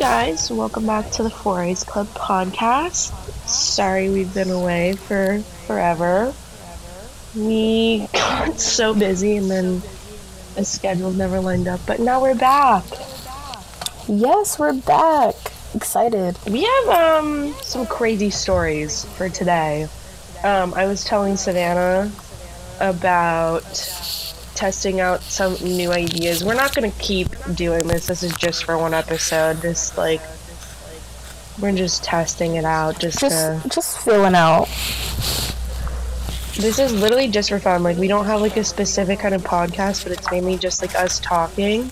guys, welcome back to the Four Eyes Club podcast. Sorry we've been away for forever. We got so busy and then the schedule never lined up, but now we're back. Yes, we're back. Excited. We have um some crazy stories for today. Um, I was telling Savannah about testing out some new ideas. We're not gonna keep doing this. This is just for one episode. This like we're just testing it out. Just Just to, just feeling out. this is literally just for fun. Like we don't have like a specific kind of podcast, but it's mainly just like us talking.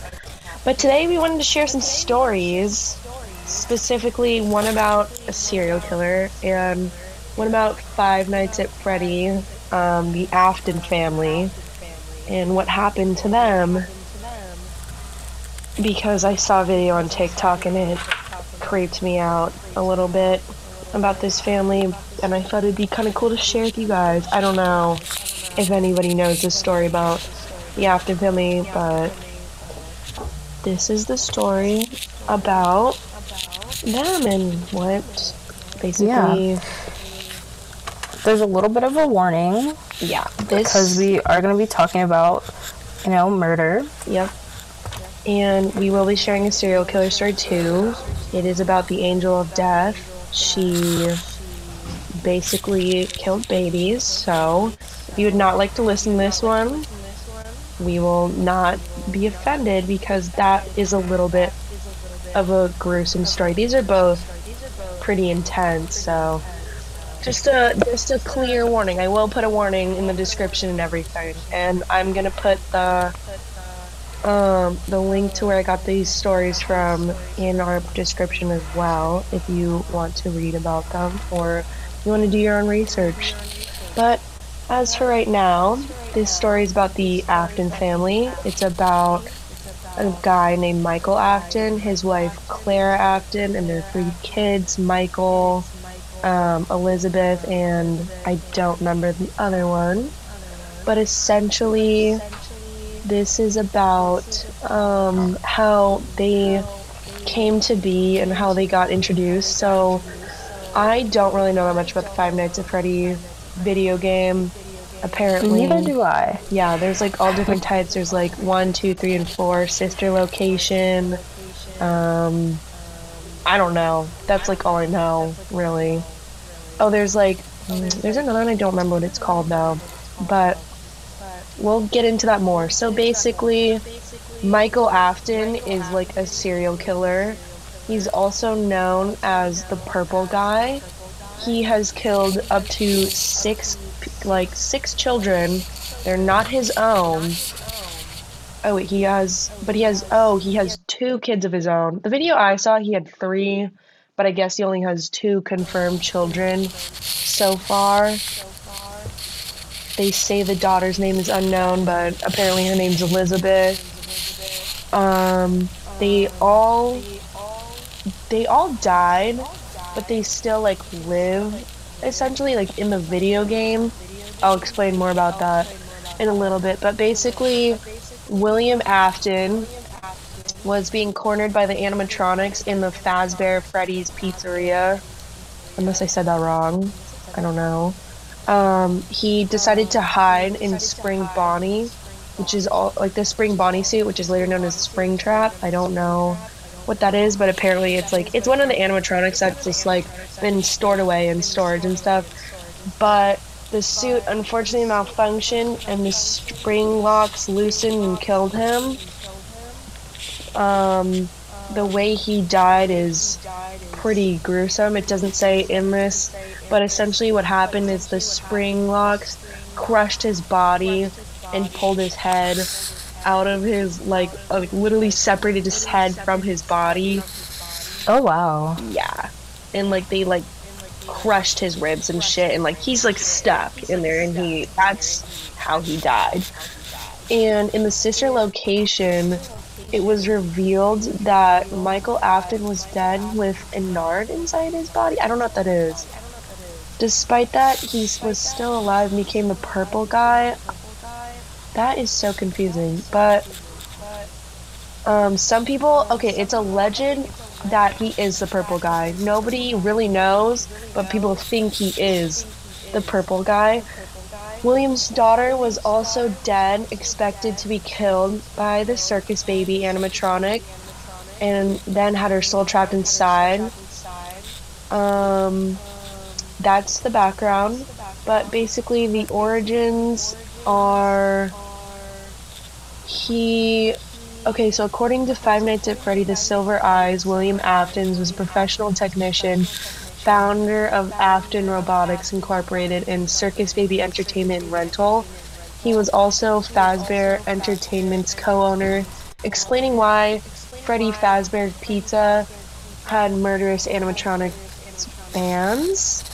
But today we wanted to share some stories, specifically one about a serial killer and one about Five Nights at Freddy, um, the Afton family, and what happened to them. Because I saw a video on TikTok and it creeped me out a little bit about this family, and I thought it'd be kind of cool to share with you guys. I don't know if anybody knows this story about the Afton family, but this is the story about them and what basically. Yeah, There's a little bit of a warning this because we are going to be talking about, you know, murder. Yep. And we will be sharing a serial killer story too. It is about the angel of death. She basically killed babies, so if you would not like to listen to this one, we will not be offended because that is a little bit of a gruesome story. These are both pretty intense, so just a just a clear warning. I will put a warning in the description and everything, and I'm gonna put the um, the link to where I got these stories from in our description as well, if you want to read about them or you want to do your own research. But as for right now, this story is about the Afton family. It's about a guy named Michael Afton, his wife Clara Afton, and their three kids Michael, um, Elizabeth, and I don't remember the other one. But essentially, this is about um, how they came to be and how they got introduced. So I don't really know that much about the Five Nights at Freddy video game. Apparently, Neither do I. yeah, there's like all different types. There's like one, two, three, and four. Sister location. Um, I don't know. That's like all I know, really. Oh, there's like, there's another one I don't remember what it's called though, but we'll get into that more. So basically, Michael Afton is like a serial killer. He's also known as the Purple Guy. He has killed up to six, like six children. They're not his own. Oh, wait, he has, but he has, oh, he has two kids of his own. The video I saw, he had three, but I guess he only has two confirmed children so far. They say the daughter's name is unknown, but apparently her name's Elizabeth. Um, they all, they all died, but they still like live, essentially like in the video game. I'll explain more about that in a little bit, but basically, William Afton was being cornered by the animatronics in the Fazbear Freddy's Pizzeria. Unless I said that wrong. I don't know. Um, he decided to hide in Spring Bonnie, which is all like the Spring Bonnie suit, which is later known as Springtrap. I don't know what that is, but apparently it's like it's one of the animatronics that's just like been stored away in storage and stuff. But the suit unfortunately malfunctioned and the spring locks loosened and killed him. Um, the way he died is pretty gruesome. It doesn't say in this, but essentially what happened is the spring locks crushed his body and pulled his head out of his like uh, like literally separated his head from his body. Oh wow. Yeah. And like they like crushed his ribs and shit and like he's like stuck in there and he that's how he died. And in the sister location, it was revealed that Michael Afton was dead with Ennard inside his body. I don't know what that is. Despite that, he was still alive and became the purple guy. That is so confusing. But um, some people, okay, it's a legend that he is the purple guy. Nobody really knows, but people think he is the purple guy. William's daughter was also dead, expected to be killed by the circus baby animatronic, and then had her soul trapped inside. Um, that's the background, but basically, the origins are he. Okay, so according to Five Nights at Freddy, the Silver Eyes, William Aftons was a professional technician founder of Afton Robotics Incorporated and Circus Baby Entertainment Rental. He was also Fazbear Entertainment's co-owner, explaining why Freddy Fazbear Pizza had murderous animatronic fans.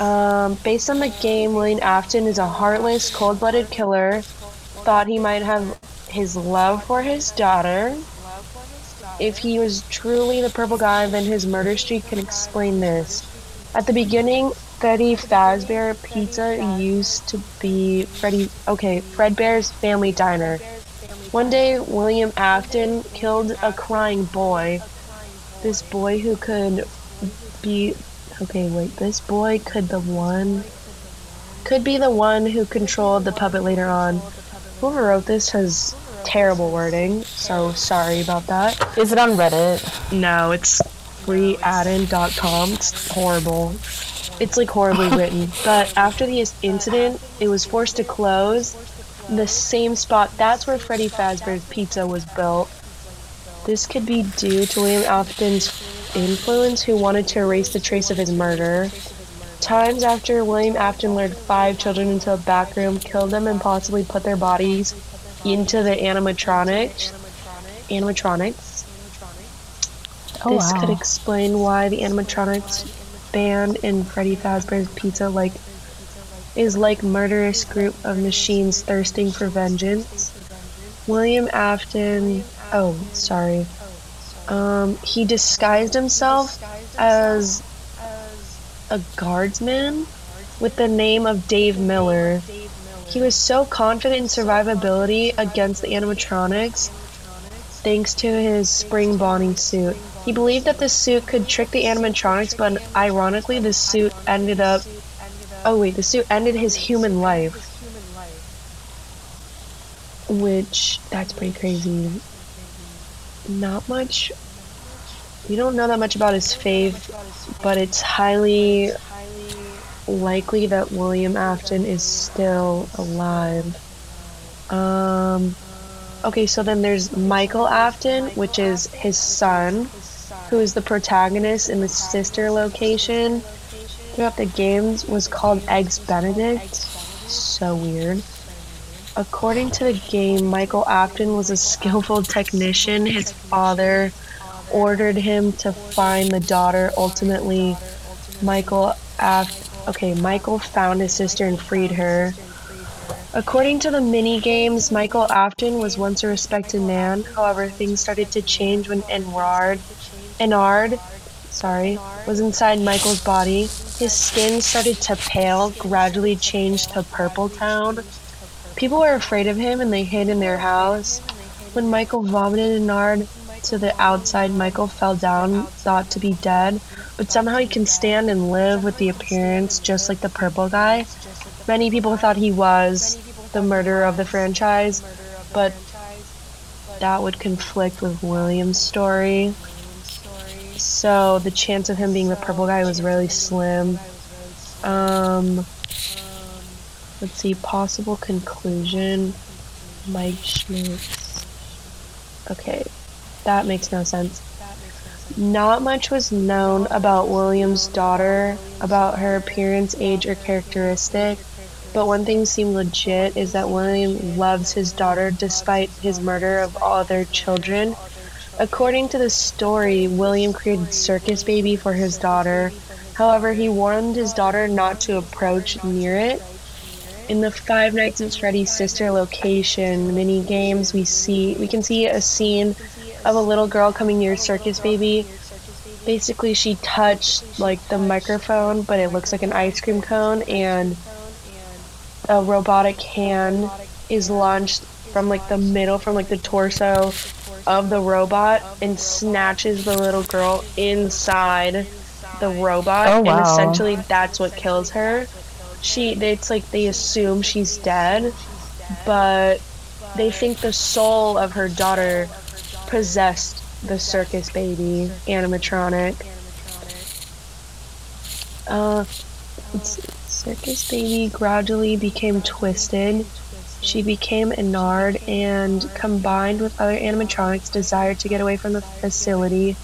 Um, based on the game, William Afton is a heartless, cold-blooded killer. Thought he might have his love for his daughter, if he was truly the purple guy, then his murder streak can explain this. At the beginning, Freddy Fazbear Pizza used to be Freddy. Okay, Fredbear's family diner. One day, William Afton killed a crying boy. This boy who could be. Okay, wait. This boy could the one. Could be the one who controlled the puppet later on. Whoever wrote this has terrible wording, so sorry about that. Is it on Reddit? No, it's freeadden.com. It's horrible. It's like horribly written. But after the incident, it was forced to close. The same spot, that's where Freddy Fazbear's Pizza was built. This could be due to William Afton's influence, who wanted to erase the trace of his murder. Times after William Afton lured five children into a back room, killed them, and possibly put their bodies into the animatronics. Animatronics. Oh, this wow. could explain why the animatronics band in Freddy Fazbear's Pizza like is like murderous group of machines thirsting for vengeance. William Afton. Oh, sorry. Um, he disguised himself as a guardsman with the name of Dave Miller he was so confident in survivability against the animatronics thanks to his Spring Bonnie suit. He believed that the suit could trick the animatronics, but ironically, the suit ended up. Oh, wait, the suit ended his human life. Which, that's pretty crazy. Not much. We don't know that much about his faith, but it's highly likely that William Afton is still alive. Um, okay, so then there's Michael Afton, which is his son, who is the protagonist in the sister location throughout the games was called Eggs Benedict. So weird. According to the game, Michael Afton was a skillful technician. His father ordered him to find the daughter. Ultimately, Michael Afton Okay, Michael found his sister and freed her. According to the mini games, Michael Afton was once a respected man. However, things started to change when Ennard, Ennard, sorry, was inside Michael's body. His skin started to pale, gradually changed to purple tone. People were afraid of him and they hid in their house. When Michael vomited Ennard to the outside, Michael fell down, thought to be dead but somehow he can stand and live with the appearance just like the purple guy. Many people thought he was the murderer of the franchise, but that would conflict with William's story. So the chance of him being the purple guy was really slim. Um, let's see, possible conclusion. Mike Schmidt. Okay, that makes no sense. Not much was known about William's daughter, about her appearance, age, or characteristic, but one thing seemed legit is that William loves his daughter despite his murder of all their children. According to the story, William created Circus Baby for his daughter. However, he warned his daughter not to approach near it. In the Five Nights at Freddy's sister location mini games, we see we can see a scene of a little girl coming near Circus Baby. Basically, she touched like the microphone, but it looks like an ice cream cone, and a robotic hand is launched from like the middle, from like the torso of the robot and snatches the little girl inside the robot Oh, and essentially that's what kills her. She it's like they assume she's dead, but they think the soul of her daughter possessed the circus baby animatronic. Uh, circus baby gradually became twisted. She became Ennard and combined with other animatronics desired to get away from the facility.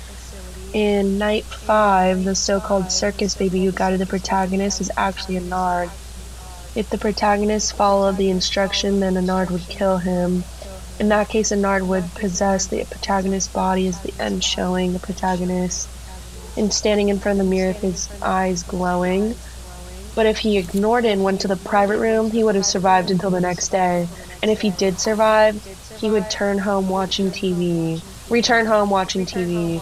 In night five, the so-called circus baby who guided the protagonist was actually Ennard. If the protagonist followed the instruction, then Ennard would kill him. In that case, Ennard would possess the protagonist's body as the end showing the protagonist and standing in front of the mirror with his eyes glowing. But if he ignored it and went to the private room, he would have survived until the next day. And if he did survive, he would turn home watching TV. Return home watching TV.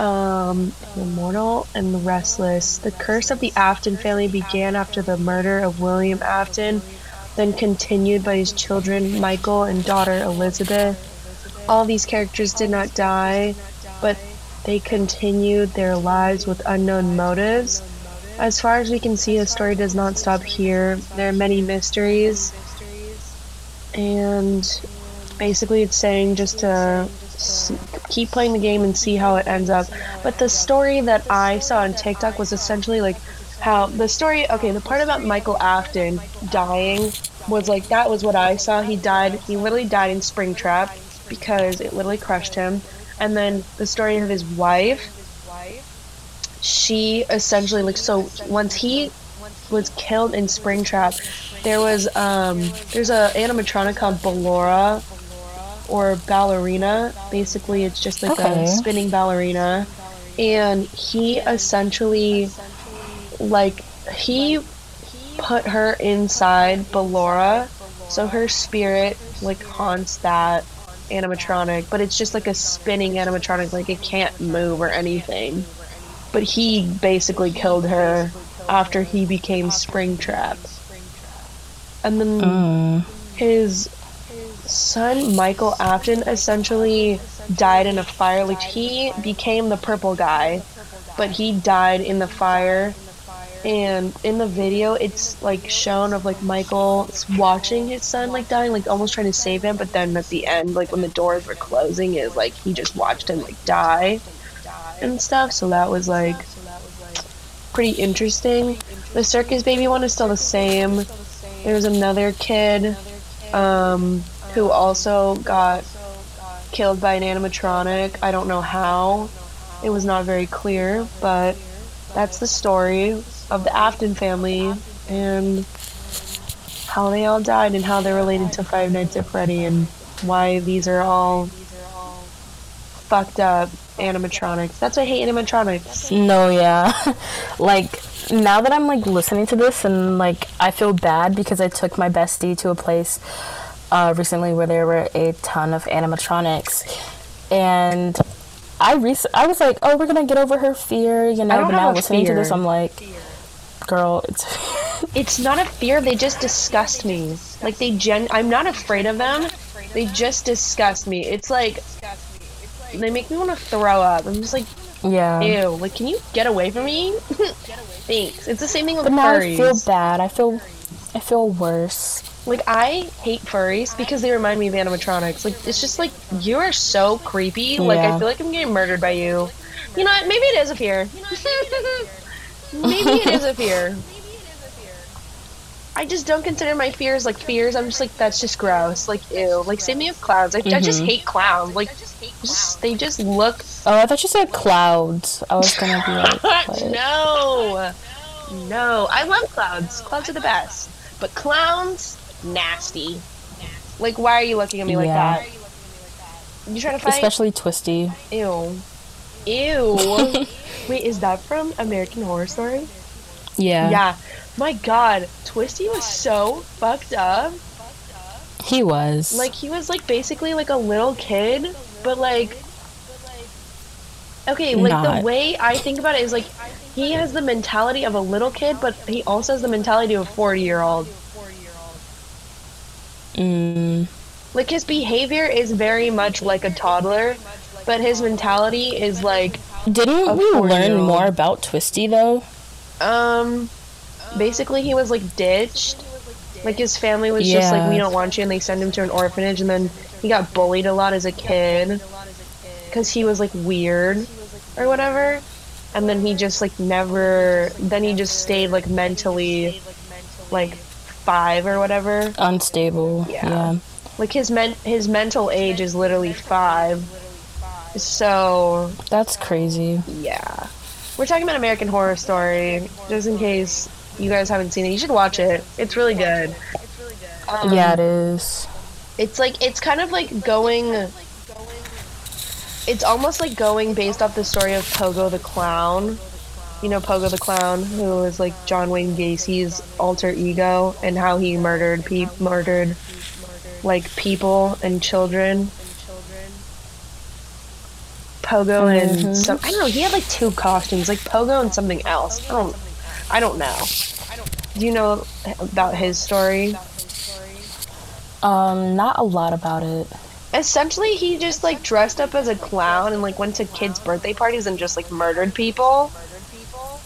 Um, Immortal and the Restless. The curse of the Afton family began after the murder of William Afton, then continued by his children Michael and daughter Elizabeth. All these characters did not die, but they continued their lives with unknown motives. As far as we can see, the story does not stop here. There are many mysteries, and basically, it's saying just to keep playing the game and see how it ends up. But the story that I saw on TikTok was essentially like how the story. Okay, the part about Michael Afton dying was like that was what I saw. He died. He literally died in Springtrap because it literally crushed him. And then the story of his wife she essentially like so once he was killed in Springtrap, there was um there's a animatronic called Ballora or ballerina. Basically, it's just like Okay. a spinning ballerina, and he essentially like he put her inside Ballora, so her spirit like haunts that animatronic, but it's just like a spinning animatronic, like it can't move or anything. But he basically killed her after he became Springtrap. And then Mm. his son Michael Afton essentially died in a fire. Like he became the purple guy, but he died in the fire. And in the video, it's like shown of like Michael watching his son like dying, like almost trying to save him. But then at the end, like when the doors were closing, is like he just watched him like die and stuff. So that was like pretty interesting. The circus baby one is still the same. There's another kid um, who also got killed by an animatronic. I don't know how. It was not very clear, but that's the story of the Afton family and how they all died and how they're related to Five Nights at Freddy and why these are all fucked up animatronics. That's why I hate animatronics. No, yeah. like now that I'm like listening to this and like I feel bad because I took my bestie to a place uh, recently where there were a ton of animatronics, and I rec- I was like, oh, we're gonna get over her fear, you know. don't But have now listening to this, fear. I'm like, girl, it's It's not a fear, they just disgust me. Like they gen I'm not afraid of them. They just disgust me. It's like they make me want to throw up. I'm just like, yeah. ew. Like, can you get away from me? Thanks. It's the same thing with But now I feel bad. I feel I feel worse. Like I hate furries because they remind me of animatronics. Like it's just like you are so creepy. Like I feel like I'm getting murdered by you. You know what? Maybe it is a fear. Maybe it is a fear. I just don't consider my fears like fears. I'm just like that's just gross. Like ew. Like same thing with clowns. I, I just mm-hmm. hate clowns. Like just they just look. Oh, I thought you said clouds. I was gonna be like, no, no. I love clowns. Clowns are the best. But clowns, nasty. Like why are you looking at me like Yeah. that? You trying to fight? especially twisty. Ew. Ew. Wait, is that from American Horror Story? Yeah. Yeah. My god, Twisty was so fucked up. He was. Like he was like basically like a little kid, but like Okay, like Not. the way I think about it is like he has the mentality of a little kid, but he also has the mentality of a 40-year-old. mm, Like his behavior is very much like a toddler, but his mentality is like Didn't we learn four-year-old. more about Twisty though? um basically he was like ditched. Like his family was just like we don't want you and they send him to an orphanage and then he got bullied a lot as a kid cuz he was like weird or whatever. And then he just like never then he just stayed like mentally like 5 or whatever. Unstable. Yeah. Yeah. Like his men his mental age is literally 5. So, That's crazy. Yeah. We're talking about American Horror Story, just in case you guys haven't seen it. You should watch it. It's really good. It's really good. Um, yeah, it is. It's like it's kind of like going. It's almost like going based off the story of Pogo the Clown. You know Pogo the Clown, who is like John Wayne Gacy's alter ego, and how he murdered pe- murdered like people and children. Pogo and Mhm. some I don't know. He had like two costumes, like Pogo and something else. I don't. I don't know. Do you know about his story? Um, not a lot about it. essentially he just like dressed up as a clown and like went to kids birthday parties and just like murdered people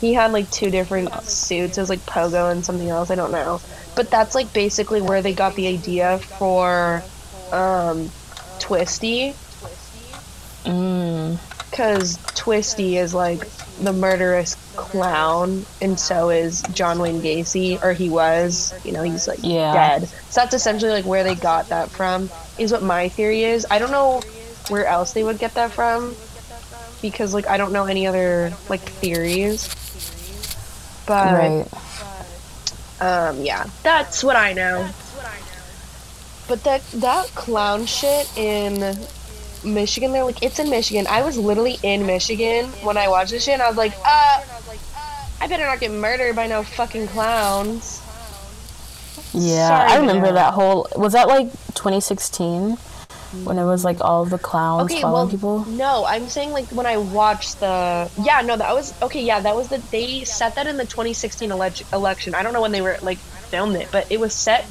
he had like two different suits it was like pogo and something else i don't know but that's like basically where they got the idea for um twisty Mm. because twisty is like the murderous clown and so is john wayne gacy or he was. You know he's like Yeah. dead. So that's essentially like where they got that from is what my theory is. I don't know where else they would get that from because like i don't know any other like theories. But right. um yeah. That's what i know. But that that clown shit in michigan they're like it's in michigan i was literally in michigan when i watched this shit and i was like uh i better not get murdered by no fucking clowns Yeah, Sorry I remember know. that whole. Was that like 2016 when it was like all the clowns okay following well people? no i'm saying like when i watched the yeah no that was okay yeah that was the they set that in the 2016 elec election i don't know when they were like filmed it but it was set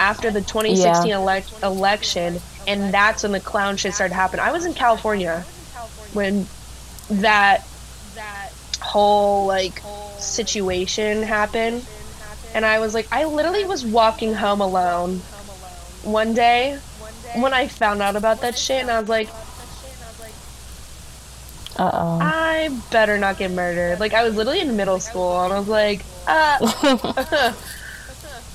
after the 2016 elec election and that's when the clown shit started happening i was in california when that whole like situation happened and i was like i literally was walking home alone one day when i found out about that shit and i was like Uh oh. I better not get murdered. Like I was literally in middle school and I was like, uh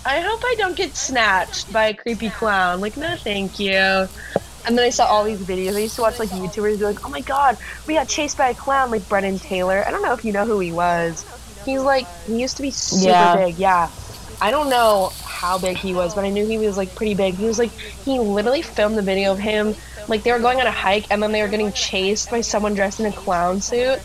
I hope I don't get snatched by a creepy clown. Like, no thank you. And then I saw all these videos. I used to watch like YouTubers be like, Oh my god, we got chased by a clown like Brennen Taylor. I don't know if you know who he was. He's like he used to be super Yeah. big, yeah. I don't know how big he was, but I knew he was like pretty big. He was like he literally filmed the video of him like they were going on a hike and then they were getting chased by someone dressed in a clown suit.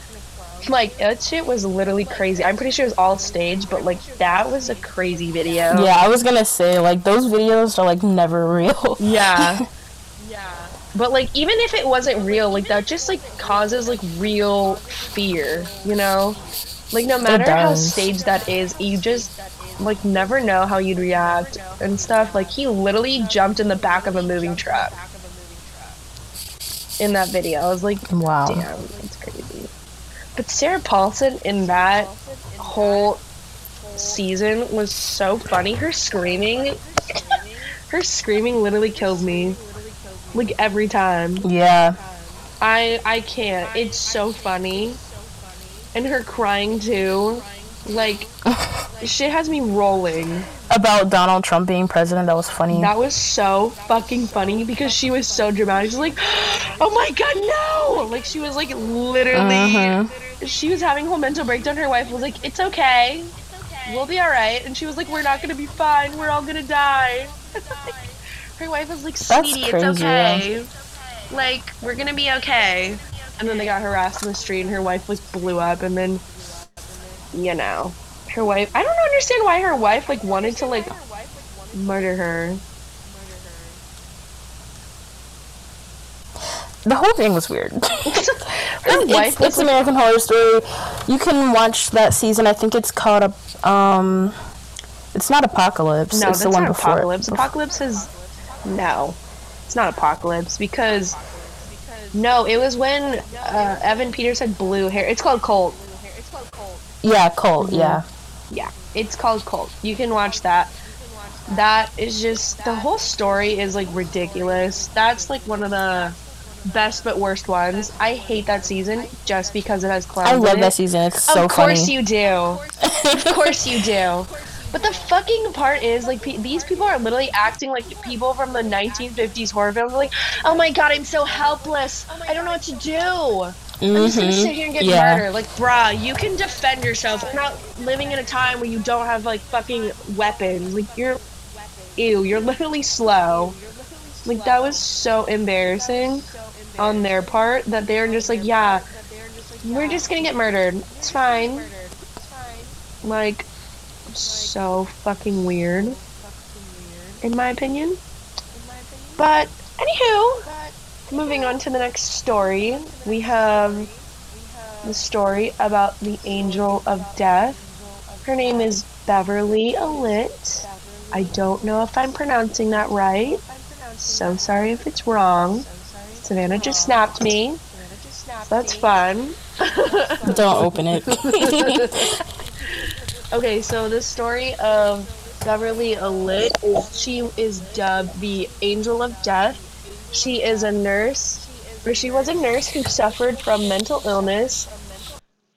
Like that shit was literally crazy. I'm pretty sure it was all staged, but like that was a crazy video. Yeah, I was gonna say like those videos are like never real. Yeah. yeah. But like even if it wasn't real, like that just like causes like real fear, you know? Like no matter how staged that is, you just like never know how you'd react and stuff. Like he literally jumped in the back of a moving truck in that video. I was like, Wow. damn, that's crazy. But Sarah Paulson in that whole season was so funny. Her screaming, her screaming literally killed me. Like every time. Yeah. I I can't. It's so funny. And her crying too. Like shit has me rolling. About Donald Trump being president, that was funny. That was so fucking funny because she was so dramatic. She's like, "Oh my god, no!" Like she was like literally. Mhm. She was having a whole mental breakdown. Her wife was like, "It's okay, we'll be all right," and she was like, "We're not gonna be fine. We're all gonna die." Her wife was like, "Sweetie, it's okay. Like we're gonna be okay." And then they got harassed in the street, and her wife like blew up, and then, you know, her wife. I don't understand why her wife like wanted to like murder her. The whole thing was weird. Her It's, wife it's, American Horror Story. You can watch that season. I think it's called a um. It's not Apocalypse. No, it's the one not before. Apocalypse. Apocalypse is no. It's not apocalypse because no, it was when uh, Evan Peters had blue hair. It's called Cult. Yeah, Cult. Yeah. Yeah, it's called Cult. You can watch that. That is just the whole story is like ridiculous. That's like one of the best but worst ones. I hate that season just because it has clowns. I love that season. It's so of course funny. you do. of course you do. But the fucking part is like pe- these people are literally acting like people from the 1950s horror films. Like, oh my god, I'm so helpless. I don't know what to do. I'm just gonna sit here and get Mm-hmm. Yeah. murdered. Like, bruh, you can defend yourself. We're not living in a time where you don't have like fucking weapons. Like, you're, ew, you're literally slow. Like, that was so embarrassing on their part that they're just like, yeah, we're just gonna get murdered. It's fine. Like, so fucking weird, in my opinion. But, anywho, moving on to the next story, we have the story about the Angel of Death. Her name is Beverley Allitt. I don't know if I'm pronouncing that right. So sorry if it's wrong. Savannah just snapped me. That's fun. Don't open it. Okay, so the story of Beverley Allitt she is dubbed the Angel of Death. She is a nurse, or she was a nurse who suffered from mental illness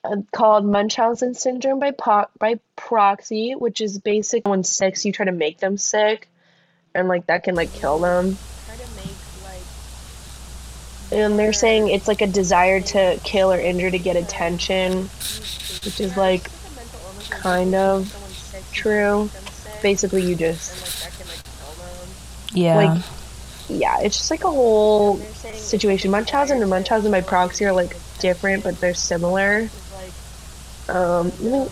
uh, called Munchausen syndrome by po- by proxy, which is basically when sick, you try to make them sick, and like that can like kill them. And they're saying it's like a desire to kill or injure to get attention, which is like kind of true. Basically, you just yeah. Like- yeah, it's just like a whole situation. Munchausen and Munchausen by proxy are like different, but they're similar. Um, let me-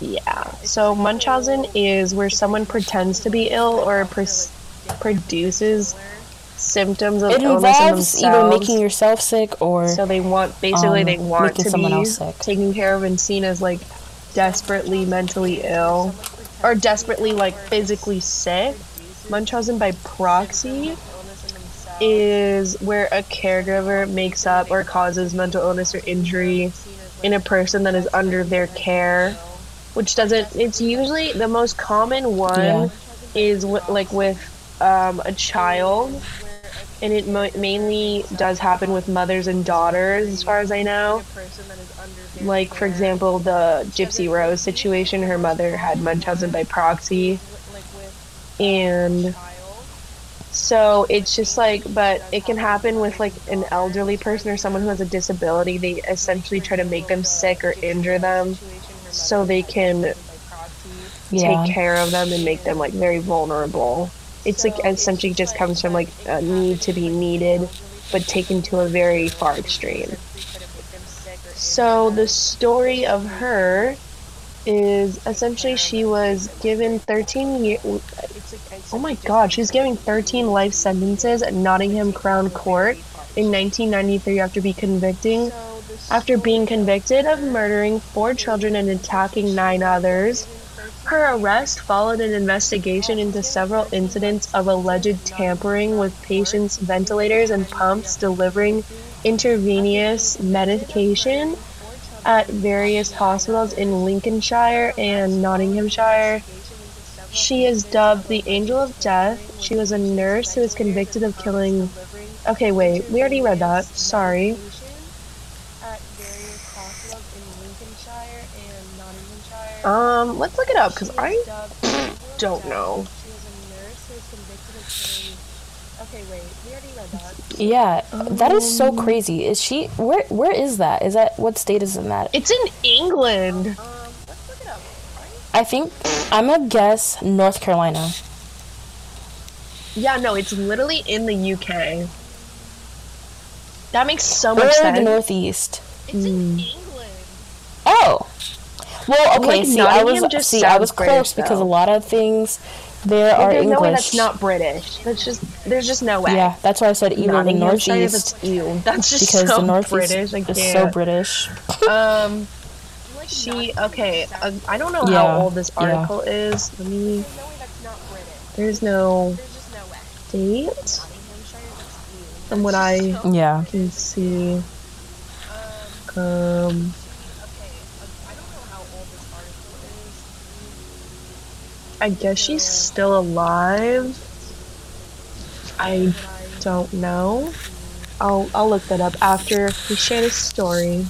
yeah. So Munchausen is where someone pretends to be ill or pres- produces symptoms of it illness in involves either making yourself sick or So they want basically um, they want to someone be else sick. taken care of and seen as like desperately mentally ill or desperately like physically sick. Munchausen by proxy is where a caregiver makes up or causes mental illness or injury in a person that is under their care, which doesn't. It's usually the most common one Yeah. is w- like with um, a child and it mo- mainly does happen with mothers and daughters, as far as I know. Like, for example, the Gypsy Rose situation, her mother had Munchausen by proxy. And so it's just like, but it can happen with like an elderly person or someone who has a disability. They essentially try to make them sick or injure them so they can yeah. take care of them and make them like very vulnerable. It's like essentially just comes from like a need to be needed, but taken to a very far extreme. So the story of her is essentially she was given 13 years. Oh my God, she was given 13 life sentences at Nottingham Crown Court in 1993 after convicting after being convicted of murdering four children and attacking nine others. Her arrest followed an investigation into several incidents of alleged tampering with patients' ventilators and pumps delivering intravenous medication at various hospitals in Lincolnshire and Nottinghamshire. She is dubbed the Angel of Death. She was a nurse who was convicted of killing. Okay, wait, we already read that. Sorry. Um, let's look it up because I don't know. Yeah, that is so crazy. Is she where where is that? Is that what state is in that? It's in England. I think I'm gonna guess North Carolina. Yeah, no, it's literally in the UK. That makes so much Or much the. Northeast. It's in England. Oh. Well, okay, Like, see I was just see I was sounds British, close because a lot of things there are There's English. no way that's not British. That's just there's just no way. Yeah, that's why I said either the Northeast that's ew. That's just because so the Northeast British. Is so British. Um, She okay. Uh, I don't know Yeah, how old this yeah. article is. Let me. There's no date from what I Yeah. can see. Um. I guess she's still alive. I don't know. I'll I'll look that up after we share this story.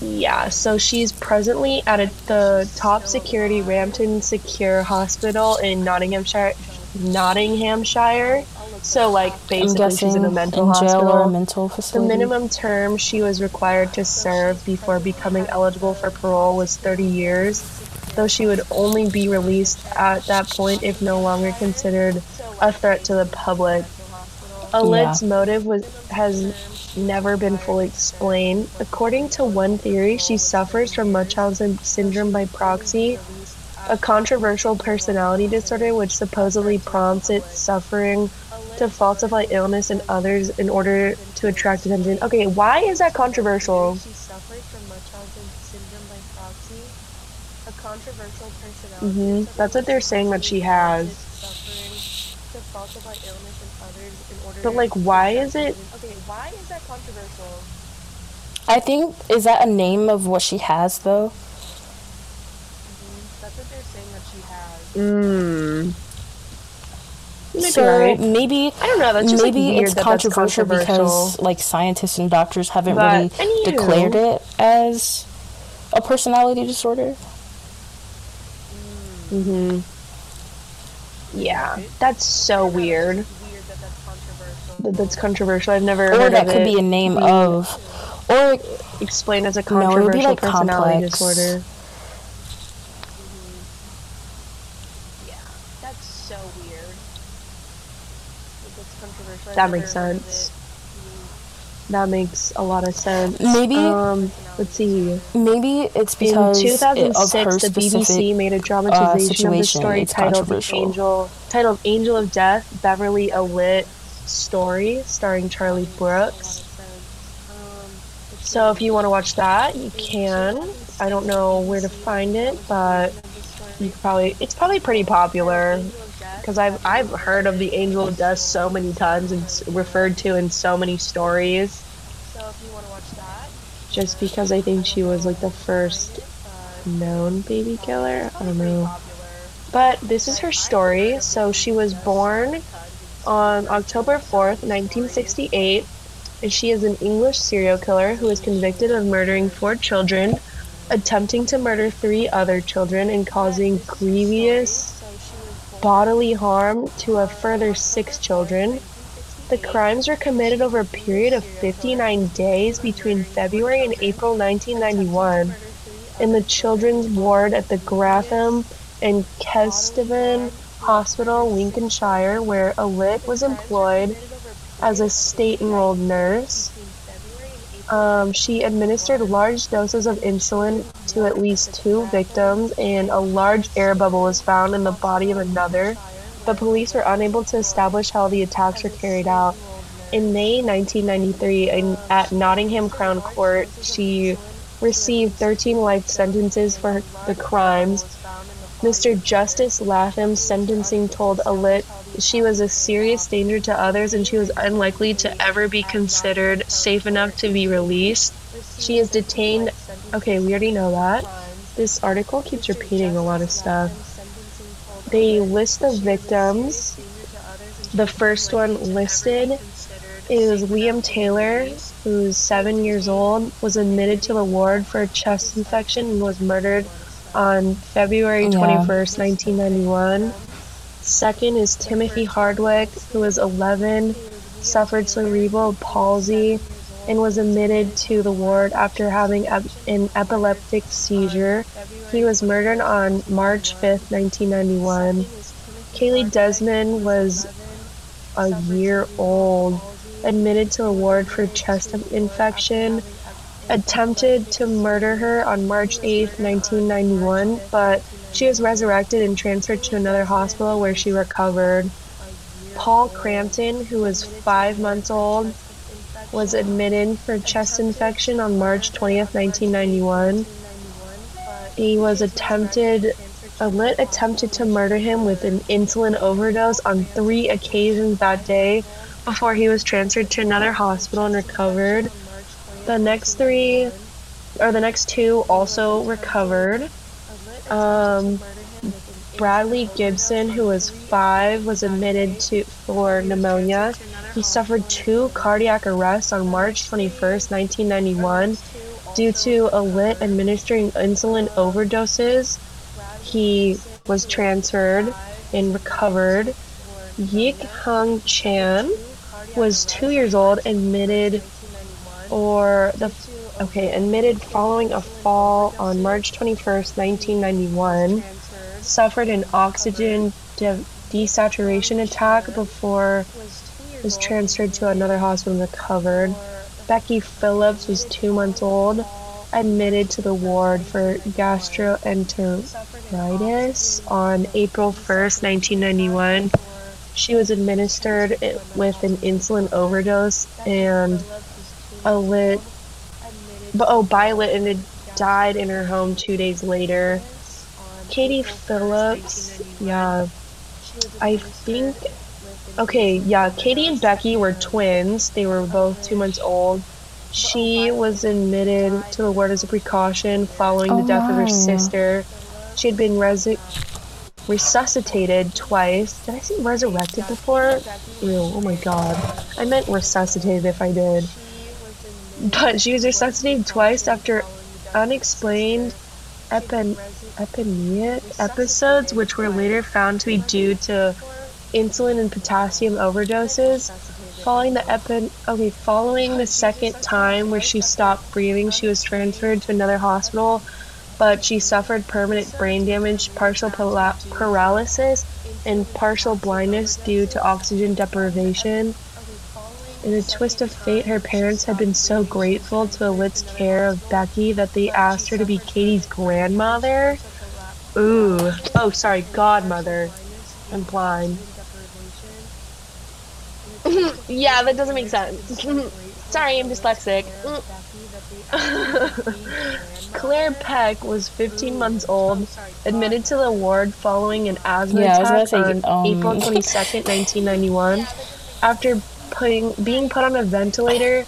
Yeah, so she's presently at a, the top security Rampton Secure Hospital in Nottinghamshire. Nottinghamshire. So like basically she's in a mental in jail hospital. or a mental The minimum term she was required to serve before becoming eligible for parole was 30 years, though she would only be released at that point if no longer considered a threat to the public. Allitt's motive was has never been fully explained. According to one theory, she suffers from Munchausen syndrome by proxy, a controversial personality disorder which supposedly prompts its suffering to falsify illness in others in order to attract attention. Okay, why is that controversial? She suffers from Munchausen syndrome by proxy, a controversial personality. Mm-hmm. That's what they're saying that she has. But like, why is it? Okay, why is that controversial? I think is that a name of what she has though? That's what they're saying that she has. Mmm. so right. maybe I don't know. That's just maybe like, it's that that's controversial, because like scientists and doctors haven't But, really declared it as a personality disorder. Mm-hmm. Yeah, that's so weird. That that's controversial. I've never Or heard that of could it be a name of or explained as a No, it would be, controversial like, personality complex. disorder. Yeah, that's so weird. That makes sense. That makes a lot of sense. Maybe- Um, let's see. maybe it's In because of 2006, her the BBC made a dramatization of the story It's titled controversial. "Angel," titled "Angel of Death: Beverley Allitt Story," starring Charlie Brooks. So if you want to watch that, you can. I don't know where to find it, but you could probably it's probably pretty popular because I've I've heard of the Angel of Death so many times and it's referred to in so many stories. So if you want to watch that, just because I think she was like the first known baby killer, I don't know. But this is her story. So she was born on October 4th, 1968, and she is an English serial killer who is convicted of murdering four children, attempting to murder three other children, and causing grievous bodily harm to a further six children. The crimes were committed over a period of 59 days between February and April 1991 in the children's ward at the Grantham and Kesteven Hospital, Lincolnshire, where Allitt was employed as a state enrolled nurse. Um, she administered large doses of insulin to at least two victims, and a large air bubble was found in the body of another. The police were unable to establish how the attacks were carried out. In May 1993, in, at Nottingham Crown Court, she received 13 life sentences for the crimes. Mr. Justice Latham's sentencing told Allitt she was a serious danger to others and she was unlikely to ever be considered safe enough to be released. She is detained. Okay, we already know that. This article keeps repeating a lot of stuff. They list the victims. The first one listed is Liam Taylor, who's seven years old, was admitted to the ward for a chest infection and was murdered on February Yeah. 21st, 1991. Second is Timothy Hardwick, who was 11, suffered cerebral palsy, and was admitted to the ward after having ep- an epileptic seizure. He was murdered on March 5th, 1991. Kaylee Desmond was a year old, admitted to a ward for chest infection, attempted to murder her on March 8th, 1991, but she was resurrected and transferred to another hospital where she recovered. Paul Crampton, who was five months old, was admitted for chest infection on March 20th, 1991. He was attempted, Allitt attempted to murder him with an insulin overdose on three occasions that day before he was transferred to another hospital and recovered. The next three, or the next two, also recovered. Um, Bradley Gibson, who was five, was admitted to for pneumonia. He suffered two cardiac arrests on March 21st, 1991, due to Allitt administering insulin overdoses. He was transferred and recovered. Yik Hung Chan was two years old, admitted or the okay, admitted following a fall on March 21st, 1991 suffered an oxygen de- desaturation attack before was transferred to another hospital and recovered. Becky Phillips was two months old, admitted to the ward for gastroenteritis on April 1st, 1991. She was administered with an insulin overdose and Allitt, but oh, Violet, and it died in her home two days later. Katie Phillips, yeah, I think. Okay, yeah, Katie and Becky were twins. They were both two months old. She was admitted to the ward as a precaution following the Oh, death of her sister. She had been resi- resuscitated twice. Did I say resurrected before? Ew, oh my god. I meant resuscitated if I did. But she was resuscitated twice after unexplained apnea episodes, which were later found to be due to insulin and potassium overdoses. Following the epin- okay, following the second time where she stopped breathing, she was transferred to another hospital, but she suffered permanent brain damage, partial pala- paralysis, and partial blindness due to oxygen deprivation. In a twist of fate, her parents had been so grateful to Allitt's care of Becky that they asked her to be Katie's grandmother. Ooh. Oh, sorry, godmother. I'm blind. yeah, that doesn't make sense. sorry, I'm dyslexic. Claire Peck was 15 months old, admitted to the ward following an asthma Yeah, attack say, on um, April 22nd, 1991. After putting being put on a ventilator,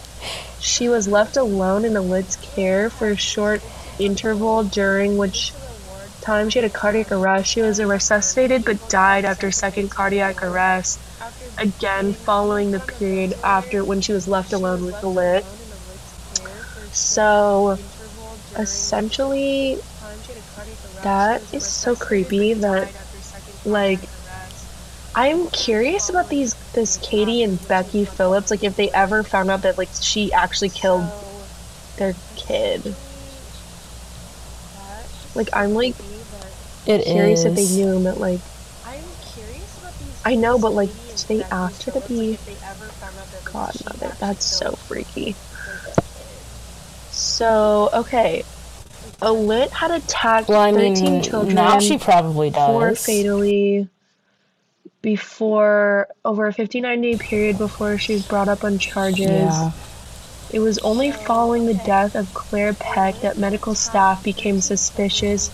she was left alone in Allitt's care for a short interval during which time she had a cardiac arrest. She was resuscitated but died after second cardiac arrest. Again, following the period after when she was left alone with Allitt. So, essentially, that is so creepy that, like, I'm curious about these this Katie and Becky Phillips. Like, if they ever found out that like she actually killed their kid. Like, I'm like It curious if they knew him. That like, I know, but like, did they asked her to be godmother? That's so freaky. So okay, a had attacked Well, I 13 mean, children now she probably more does. fatally before over a 59 day period before she was brought up on charges. Yeah. It was only following the death of Claire Peck that medical staff became suspicious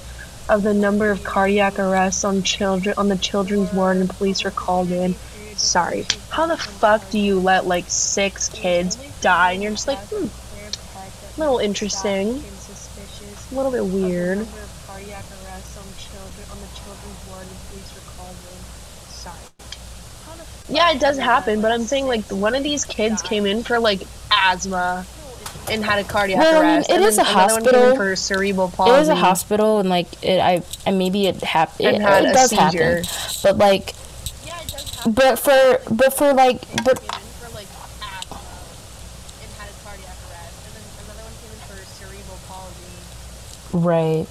of the number of cardiac arrests on children on the children's ward and police were called in. Sorry. How the fuck do you let like six kids die and you're just like, hmm, a little interesting. A little bit weird. Yeah, it does happen, but I'm saying like one of these kids came in for like asthma and had a cardiac Well, I mean, arrest. it is a another one came hospital. for cerebral It palsy. was a hospital, and like it, I, and maybe it happened. It, had it does seizure. happen, but like, but for, but for like, but for like asthma and had a cardiac arrest, and then another one came in for cerebral palsy. right.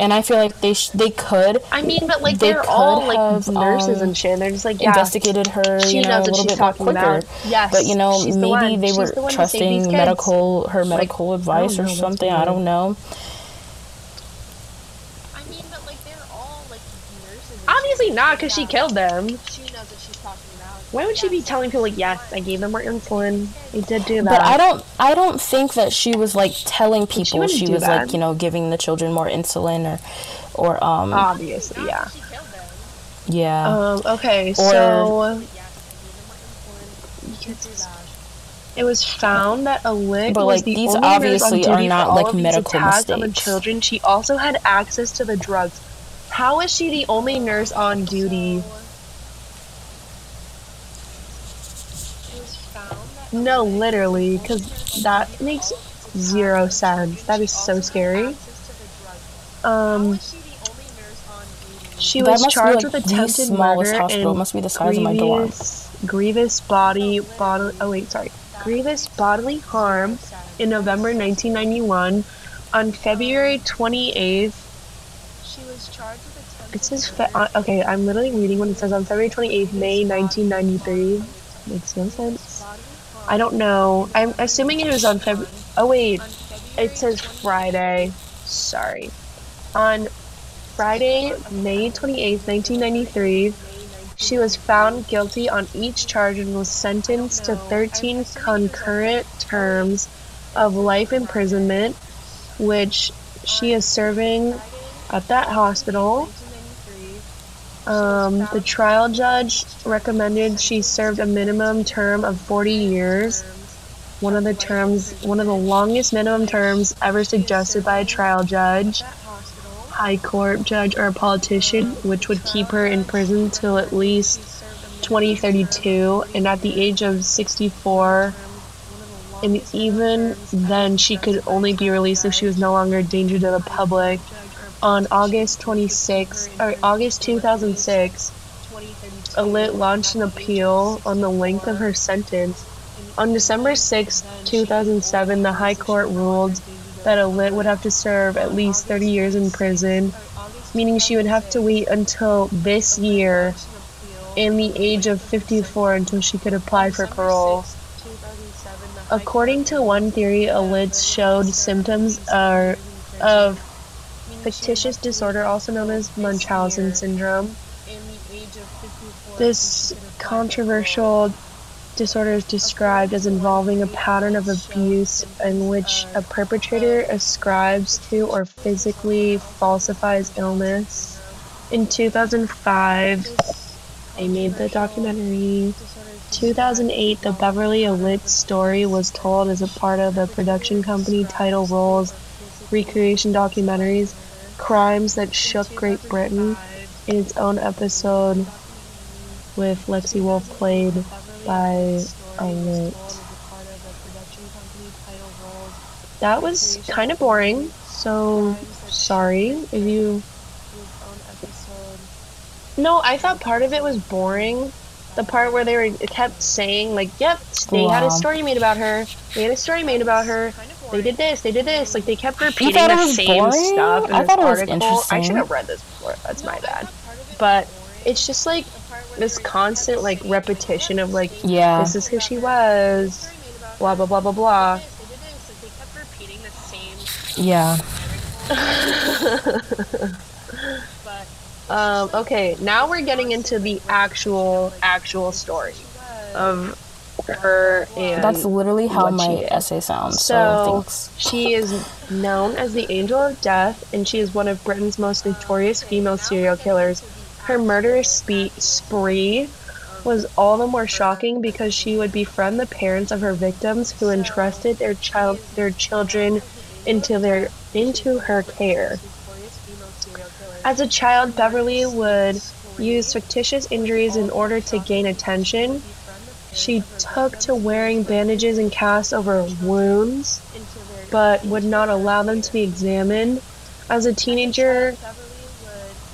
And I feel like they sh- they could I mean, but like They they are all like nurses um, and shit. They're just like yeah, investigated her, she you know, knows a what little she's bit more talking quicker. about. Yes, But you know, she's the maybe one. they She's were the one to save trusting medical her medical advice or something. I don't know. I mean, but like they're all like nurses. Obviously not, because she killed them. She knows what she's talking about. Why would she be telling people like, yes, I gave them more insulin. I did do that. But I don't I don't think that she was like telling people wouldn't she, was that. like, you know, giving the children more insulin or or um Obviously, yeah. yeah. Um, okay, Or- so it was found that a Allitt But, was like, the these only nurse on obviously are not, for all like, of these medical attacks on the children. She also had access to the drugs. How is she the only nurse on duty? No, literally, because that makes zero sense. That is so scary. Um, she was charged like, with the attempted murder hospital. and must be the size of my dorm. grievous, grievous body bodily. Oh wait, sorry, grievous bodily harm in November 1991. On February 28th, she was charged. It says fe- uh, okay. I'm literally reading what it says on February 28th, May 1993. Makes no sense. I don't know. I'm assuming it was on February. Oh wait, it says Friday. Sorry. On Friday, May 28th, 1993, she was found guilty on each charge and was sentenced to 13 concurrent terms of life imprisonment, which she is serving at that hospital. Um, the trial judge recommended she served a minimum term of 40 years. One of the terms, one of the longest minimum terms ever suggested by a trial judge, high court judge, or a politician, which would keep her in prison till at least 2032. And at the age of 64, and even then, she could only be released if she was no longer a danger to the public. On August 26, or August 2006, Allitt launched an appeal on the length of her sentence. On December 6, 2007, the High Court ruled that Allitt would have to serve at least 30 years in prison, meaning she would have to wait until this year and the age of 54 until she could apply for parole. According to one theory, Allitt showed symptoms are of fictitious disorder, also known as Munchausen syndrome. This controversial disorder is described as involving a pattern of abuse in which a perpetrator ascribes to or physically falsifies illness. In 2005, they made the documentary. 2008, the Beverley Allitt story was told as a part of the production company Title Roles recreation documentaries, Crimes That Shook Great Britain, in its own episode with Lexi Wolf played by a Allitt. That was kind of boring, so sorry if you. No, I thought part of it was boring. The part where they were kept saying like, "Yep, they had a story made about her. They had a story made about her. They did this. They did this." Like they kept repeating the same boring? stuff in I this thought it was article. I should have read this before. That's my bad. But it's just like this constant like repetition of like, Yeah. this is who she was, blah blah blah blah blah. Yeah. Um, okay, now we're getting into the actual actual story of her and That's literally how my essay sounds. So, So she is known as the Angel of Death, and she is one of Britain's most notorious female serial killers. Her murderous spe- spree was all the more shocking because she would befriend the parents of her victims who entrusted their child their children into their into her care. As a child, Beverley would use fictitious injuries in order to gain attention. She took to wearing bandages and casts over wounds, but would not allow them to be examined. As a teenager,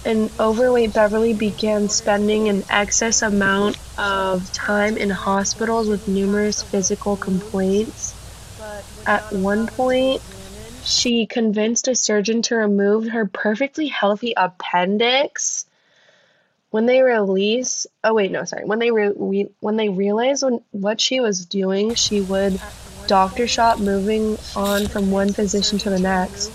an overweight Beverley began spending an excess amount of time in hospitals with numerous physical complaints. At one point, she convinced a surgeon to remove her perfectly healthy appendix. When they release, oh wait, no, sorry. When they re- we, when they realized when, what she was doing, she would doctor shop, moving on from one physician to the next.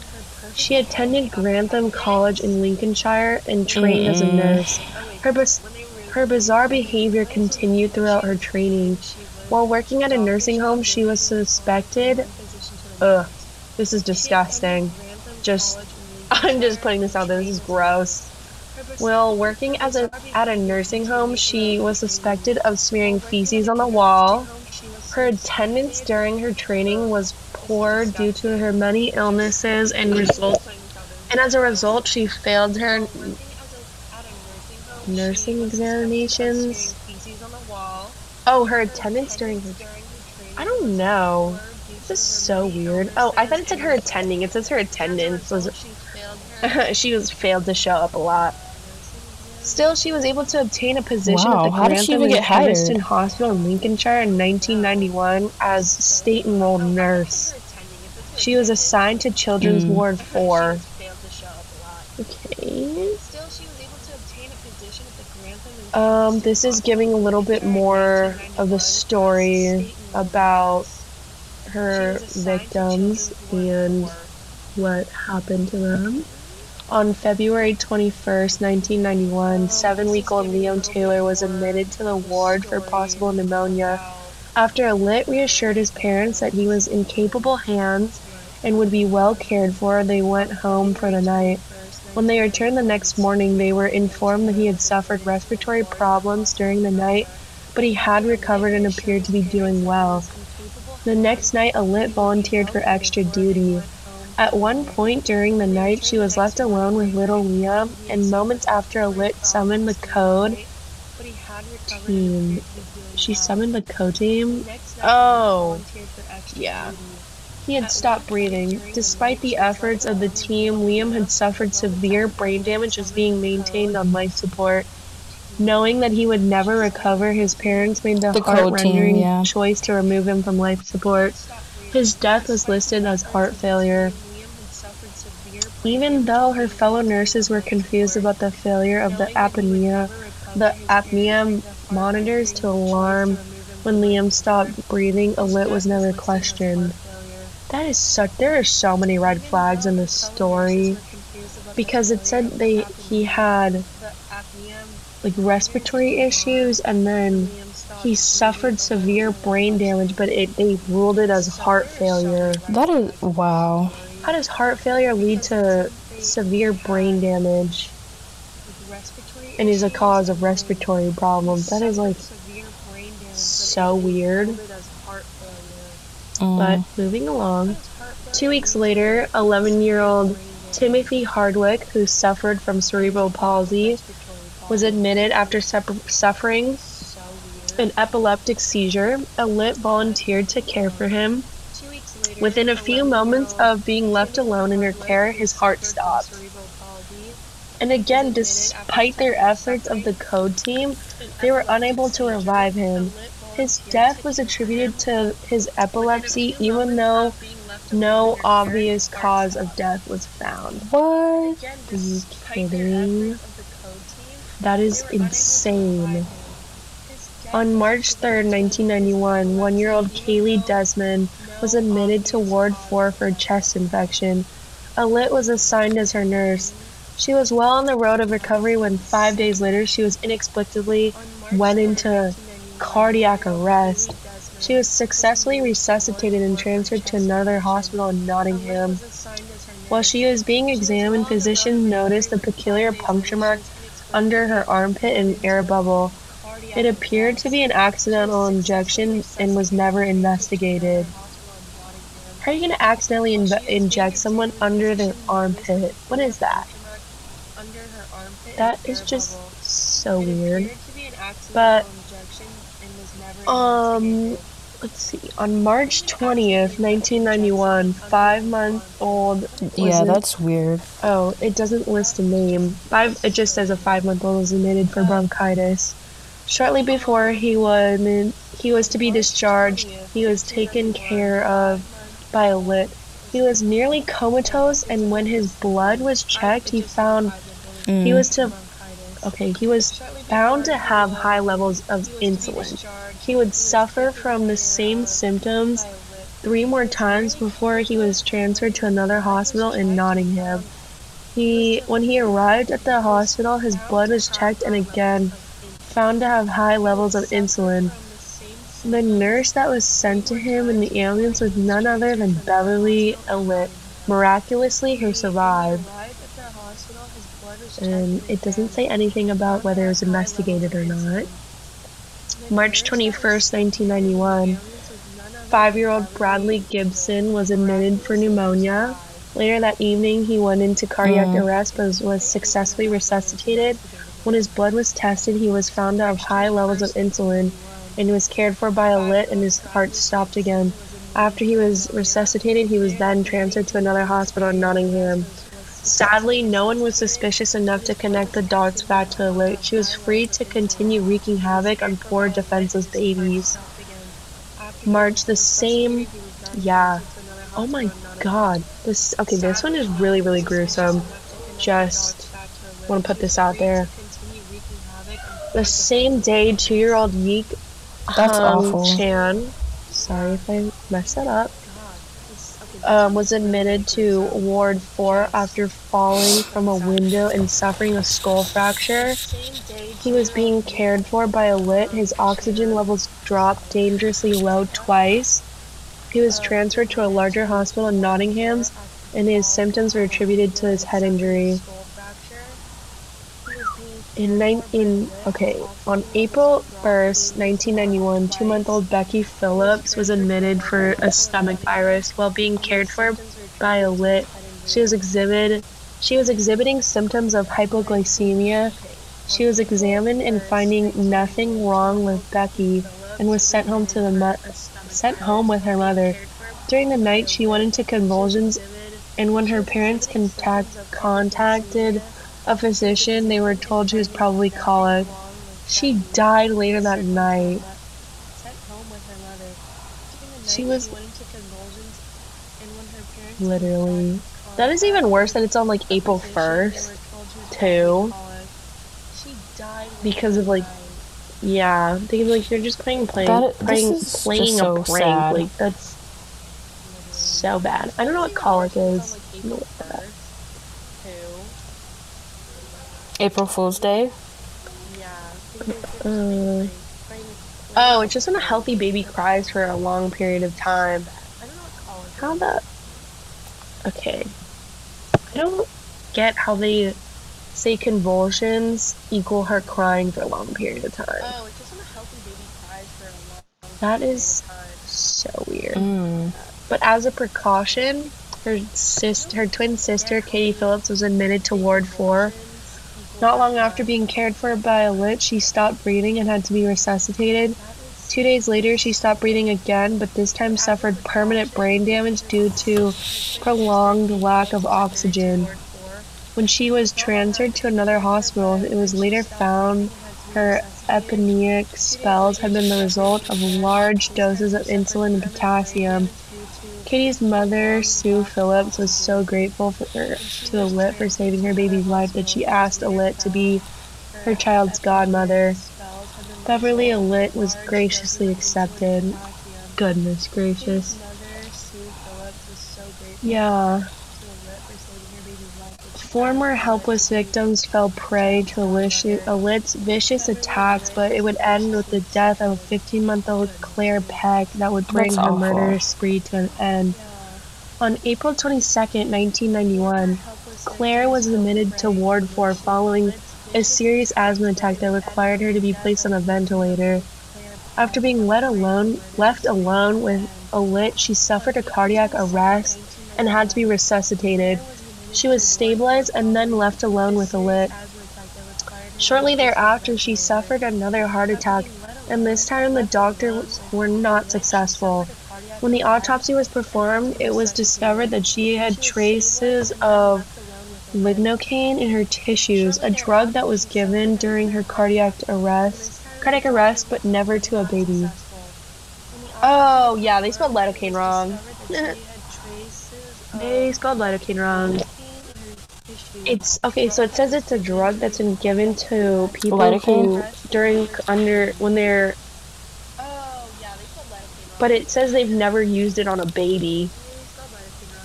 She attended Grantham College in Lincolnshire and trained as a mm-hmm. nurse. Her, Her bizarre behavior continued throughout her training. While working at a nursing home, she was suspected. Ugh, this is disgusting. Just, I'm just putting this out there. This is gross. While working as a at a nursing home, she was suspected of smearing feces on the wall. Her attendance during her training was poor due to her many illnesses and result and as a result she failed her nursing examinations. Oh, her attendance during her I don't know. This is so weird. Oh, I thought it said her attending. It says her attendance was she was failed to show up a lot. Still, she was able to obtain a position Wow, at the how did she Grantham even and get hired? Hospital in Lincolnshire in 1991 as state enrolled nurse. She was assigned to Children's Mm. Ward 4. Okay. Still she was able to obtain a position at the grandpa. Um, this is giving a little bit more of the story about her victims and what happened to them. On February 21st, 1991, seven week old Liam Taylor was admitted to the ward for possible pneumonia. After Allitt reassured his parents that he was in capable hands and would be well cared for, they went home for the night. When they returned the next morning, they were informed that he had suffered respiratory problems during the night, but he had recovered and appeared to be doing well. The next night, Allitt volunteered for extra duty. At one point during the night, she was left alone with little Liam, and moments after Allitt summoned the code team, she summoned the code team. Oh, yeah. He had stopped breathing. Despite the efforts of the team, Liam had suffered severe brain damage as being maintained on life support. Knowing that he would never recover, his parents made the, The team, heart-rending yeah. choice to remove him from life support. His death was listed as heart failure. Even though her fellow nurses were confused about the failure of the apnea, the apnea monitors to alarm when Liam stopped breathing, Allitt was never questioned. That is such. There are so many red flags in this story because it said they he had like respiratory issues and then he suffered severe brain damage, but it they ruled it as heart failure. That is wow. How does heart failure lead to severe brain damage and is a cause of respiratory problems? That is like so weird. Mm. But moving along, two weeks later, 11 year old Timothy Hardwick, who suffered from cerebral palsy, was admitted after suffer- suffering an epileptic seizure. Allitt volunteered to care for him. Within a few moments of being left alone in her care, his heart stopped. And again, despite their efforts of the code team, they were unable to revive him. His death was attributed to his epilepsy, even though no obvious cause of death was found. what? Are you kidding? That is insane. On March 3rd, 1991, one year old Kaylee Desmond was admitted to Ward 4 for a chest infection. Allitt was assigned as her nurse. She was well on the road of recovery when five days later she was inexplicably went into cardiac arrest. She was successfully resuscitated and transferred to another hospital in Nottingham. While she was being examined, physicians noticed a peculiar puncture mark under her armpit and air bubble. It appeared to be an accidental injection and was never investigated. How are you going to accidentally inve- inject someone under their armpit? What is that? That is just so weird. But, um, let's see. On March 20th, 1991, five month old. Yeah, that's weird. Oh, it doesn't list a name. Five. It just says a five-month-old was admitted for bronchitis. Shortly before he was he was to be discharged, he was taken care of by Allitt. He was nearly comatose, and when his blood was checked, he found Mm. he was to okay. He was found to have high levels of insulin. He would suffer from the same symptoms three more times before he was transferred to another hospital in Nottingham. He, when he arrived at the hospital, his blood was checked and again found to have high levels of insulin. The nurse that was sent to him in the ambulance was none other than Beverley Allitt, miraculously who survived. And it doesn't say anything about whether it was investigated or not. March 21st, 1991, five year old Bradley Gibson was admitted for pneumonia. Later that evening, he went into cardiac Mm. arrest but was successfully resuscitated. When his blood was tested, he was found to have high levels of insulin and was cared for by Allitt and his heart stopped again. After he was resuscitated, he was then transferred to another hospital in Nottingham. Sadly, no one was suspicious enough to connect the dots back to Allitt. She was free to continue wreaking havoc on poor defenseless babies. March the same, yeah. Oh my god. This okay, this one is really really gruesome. Just want to put this out there. The same day, two-year-old Yik That's Hung awful. Chan. Sorry if I messed that up. Um, was admitted to Ward 4 after falling from a window and suffering a skull fracture. He was being cared for by Allitt. His oxygen levels dropped dangerously low twice. He was transferred to a larger hospital in Nottingham, and his symptoms were attributed to his head injury. In, nine, in okay, on April 1st, 1991, two-month-old Becky Phillips was admitted for a stomach virus while being cared for by Allitt. She was exhibited she was exhibiting symptoms of hypoglycemia. She was examined and finding nothing wrong with Becky and was sent home to the mo- sent home with her mother. During the night, she went into convulsions, and when her parents contact, contacted a physician, they were told she was probably colic. She died later that night. She was literally. That is even worse that it's on like April 1st, too. She died because of like, yeah, because like you're just playing, playing, That- this playing, is playing so a prank. sad. Like that's so bad. I don't know what colic is. I don't know what that- April Fool's Day. Uh, oh, it's just when a healthy baby cries for a long period of time. How the? Okay, I don't get how they say convulsions equal her crying for a long period of time. Oh, it's just when a healthy baby cries for a long That is time. so weird. Mm. But as a precaution, her sister, her twin sister, Katie Phillips, was admitted to Ward 4. Not long after being cared for by Allitt, she stopped breathing and had to be resuscitated. Two days later, she stopped breathing again, but this time suffered permanent brain damage due to prolonged lack of oxygen. When she was transferred to another hospital, it was later found her apneic spells had been the result of large doses of insulin and potassium. Katie's mother, Sue Phillips, was so grateful for her, to Allitt for saving her baby's life that she asked Allitt to be her child's godmother. Beverley Allitt was graciously accepted. Goodness gracious. Yeah. Former helpless victims fell prey to Allitt's vicious attacks, but it would end with the death of 15 month old Claire Peck that would bring That's her awful. spree to an end. On April 22nd, 1991, Claire was admitted to Ward 4 following a serious asthma attack that required her to be placed on a ventilator. After being let alone, left alone with Allitt, she suffered a cardiac arrest and had to be resuscitated. She was stabilized and then left alone with Allitt. Shortly thereafter, she suffered another heart attack, and this time the doctors were not successful. When the autopsy was performed, it was discovered that she had traces of lignocaine in her tissues, a drug that was given during her cardiac arrest, cardiac arrest, but never to a baby. Oh yeah, they spelled lidocaine wrong. they spelled lidocaine wrong. It's okay. So it says it's a drug that's been given to people who Lidocaine? during under when they're, Oh, yeah, they spelled lidocaine but it says they've never used it on a baby.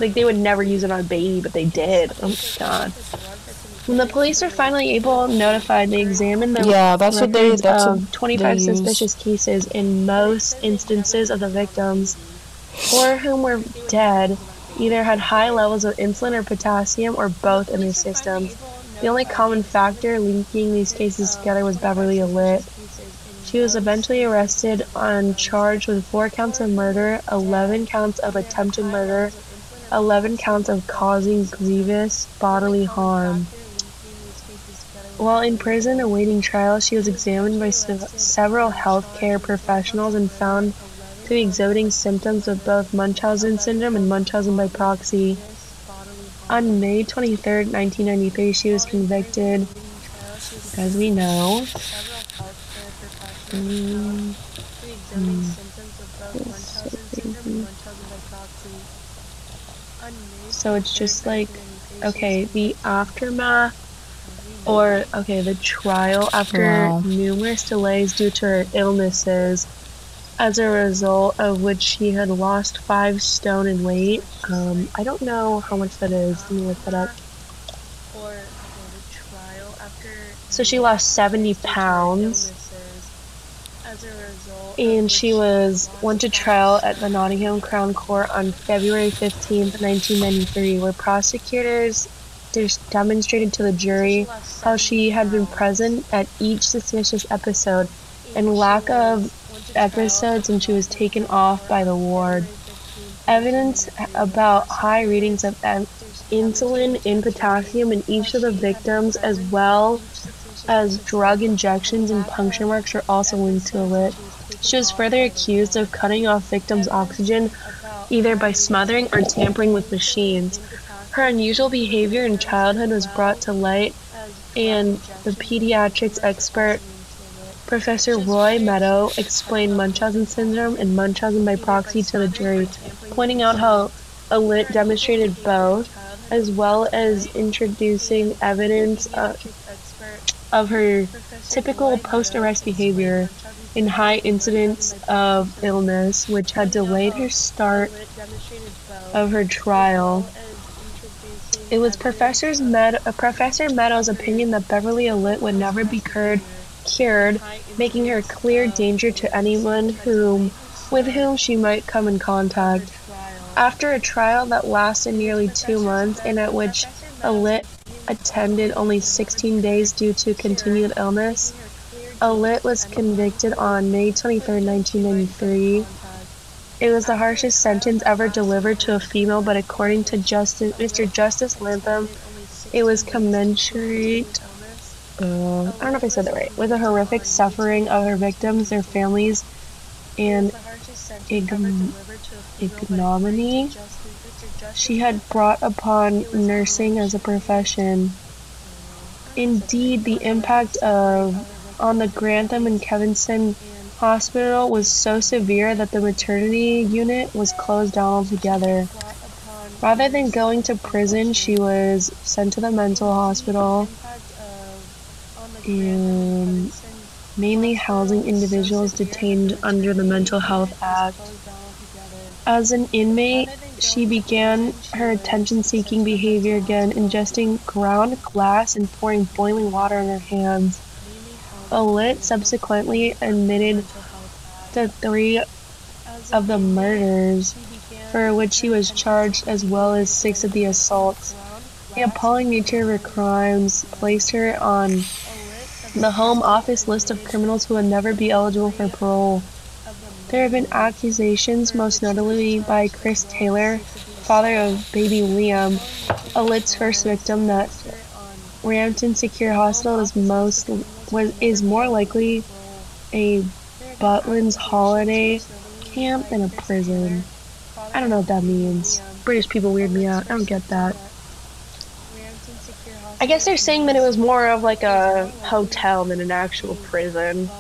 Like they would never use it on a baby, but they did. Oh my god. It's a drug that's been When the police were finally able notified, they examined the Yeah, that's what they- that's of what 25 they suspicious cases. In most instances of the victims, four of whom were dead, either had high levels of insulin or potassium or both in their systems. The only common factor linking these cases together was Beverley Allitt. She was eventually arrested on charged with four counts of murder, 11 counts of attempted murder, 11 counts of causing grievous bodily harm. While in prison awaiting trial, she was examined by sev- several healthcare professionals and found be exhibiting symptoms of both Munchausen syndrome and Munchausen by proxy. On May 23, 1993, she was convicted, as we know. Mm, So it's just like, okay, the aftermath, or okay, the trial after Wow. numerous delays due to her illnesses, as a result of which she had lost five stone in weight. Um, I don't know how much that is. Let me look that up. So she lost 70 pounds. And she was went to trial at the Nottingham Crown Court on February 15th, 1993, where prosecutors demonstrated to the jury how she had been present at each suspicious episode and lack of episodes and she was taken off by the ward. Evidence about high readings of insulin and potassium in each of the victims as well as drug injections and puncture marks were also linked to Allitt. She was further accused of cutting off victims' oxygen either by smothering or tampering with machines. Her unusual behavior in childhood was brought to light, and the pediatrics expert Professor Roy Meadow explained Munchausen syndrome and Munchausen by proxy to the jury, pointing out how Allitt demonstrated both, as well as introducing evidence of, of her typical post-arrest behavior in high incidence of illness, which had delayed her start of her trial. It was Professor's Med- uh, Professor Meadows' opinion that Beverley Allitt would never be cured, cured, making her a clear danger to anyone whom, with whom she might come in contact. After a trial that lasted nearly two months and at which Allitt attended only 16 days due to continued illness, Allitt was convicted on May 23, 1993. It was the harshest sentence ever delivered to a female, but according to Justice, Mr. Justice Latham, it was commensurate. Uh, I don't know if I said that right. With the horrific suffering of her victims, their families, and ign- ignominy she had brought upon nursing as a profession. Indeed, the impact of on the Grantham and Kesteven Hospital was so severe that the maternity unit was closed down altogether. Rather than going to prison, she was sent to the mental hospital and mainly housing individuals detained under the Mental Health Act. As an inmate, she began her attention seeking behavior again, ingesting ground glass and pouring boiling water in her hands. Allitt subsequently admitted to three of the murders for which she was charged, as well as six of the assaults. The appalling nature of her crimes placed her on the Home Office list of criminals who would never be eligible for parole. There have been accusations, most notably by Chris Taylor, father of baby Liam, Allitt's first victim, that Rampton Secure Hospital is most was is more likely a Butlin's holiday camp than a prison. I don't know what that means. British people weird me out. I don't get that. I guess they're saying that it was more of like a hotel than an actual prison.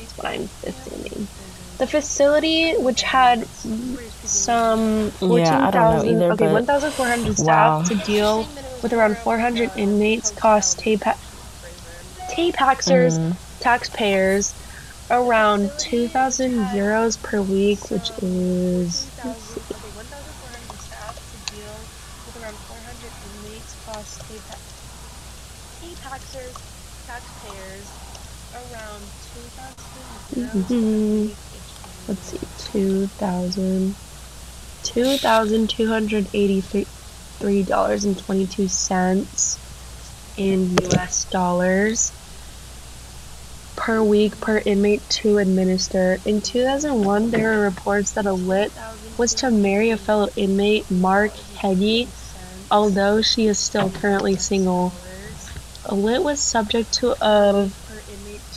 That's what I'm assuming. The facility, which had some Yeah, I don't know 14,000 either, okay, but- 1,400 staff Wow. to deal with around 400 inmates, cost TAPAXers, Mm. taxpayers, around 2,000 euros per week, which is let's see, taxpayers, taxpayers around Mhm. Let's see, two thousand, two thousand two hundred Mm-hmm. eighty-three dollars and twenty-two cents in U.S. dollars per week per inmate to administer. In 2001, there were reports that Allitt was to marry a fellow inmate, Mark Heggie, although she is still currently single. Allitt was subject to a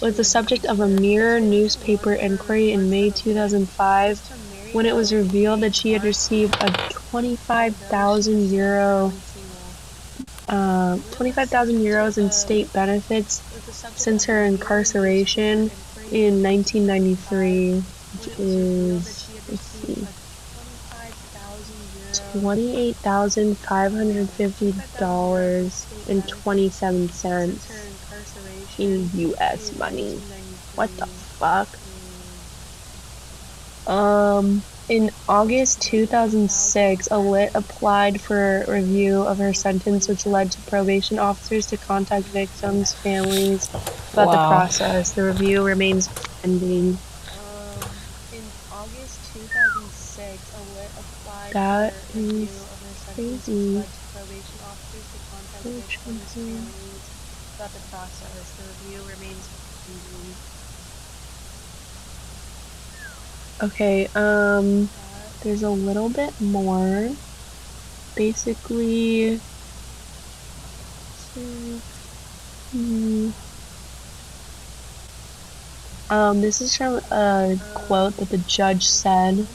was the subject of a Mirror newspaper inquiry in May 2005 when it was revealed that she had received a 25,000 euro uh, 25,000 euros in state benefits since her incarceration in 1993, which is, let's see, $28,550.27. 19 US money. What the fuck? Um, in August 2006, Allitt applied for review of her sentence, which led to probation officers to contact victims' families about wow. the process. The review remains pending. That is in August 2006, applied for review of her sentence, crazy. which led to probation officers to contact victims' families about the process. Okay, um, there's a little bit more. Basically, um, this is from a quote that the judge said.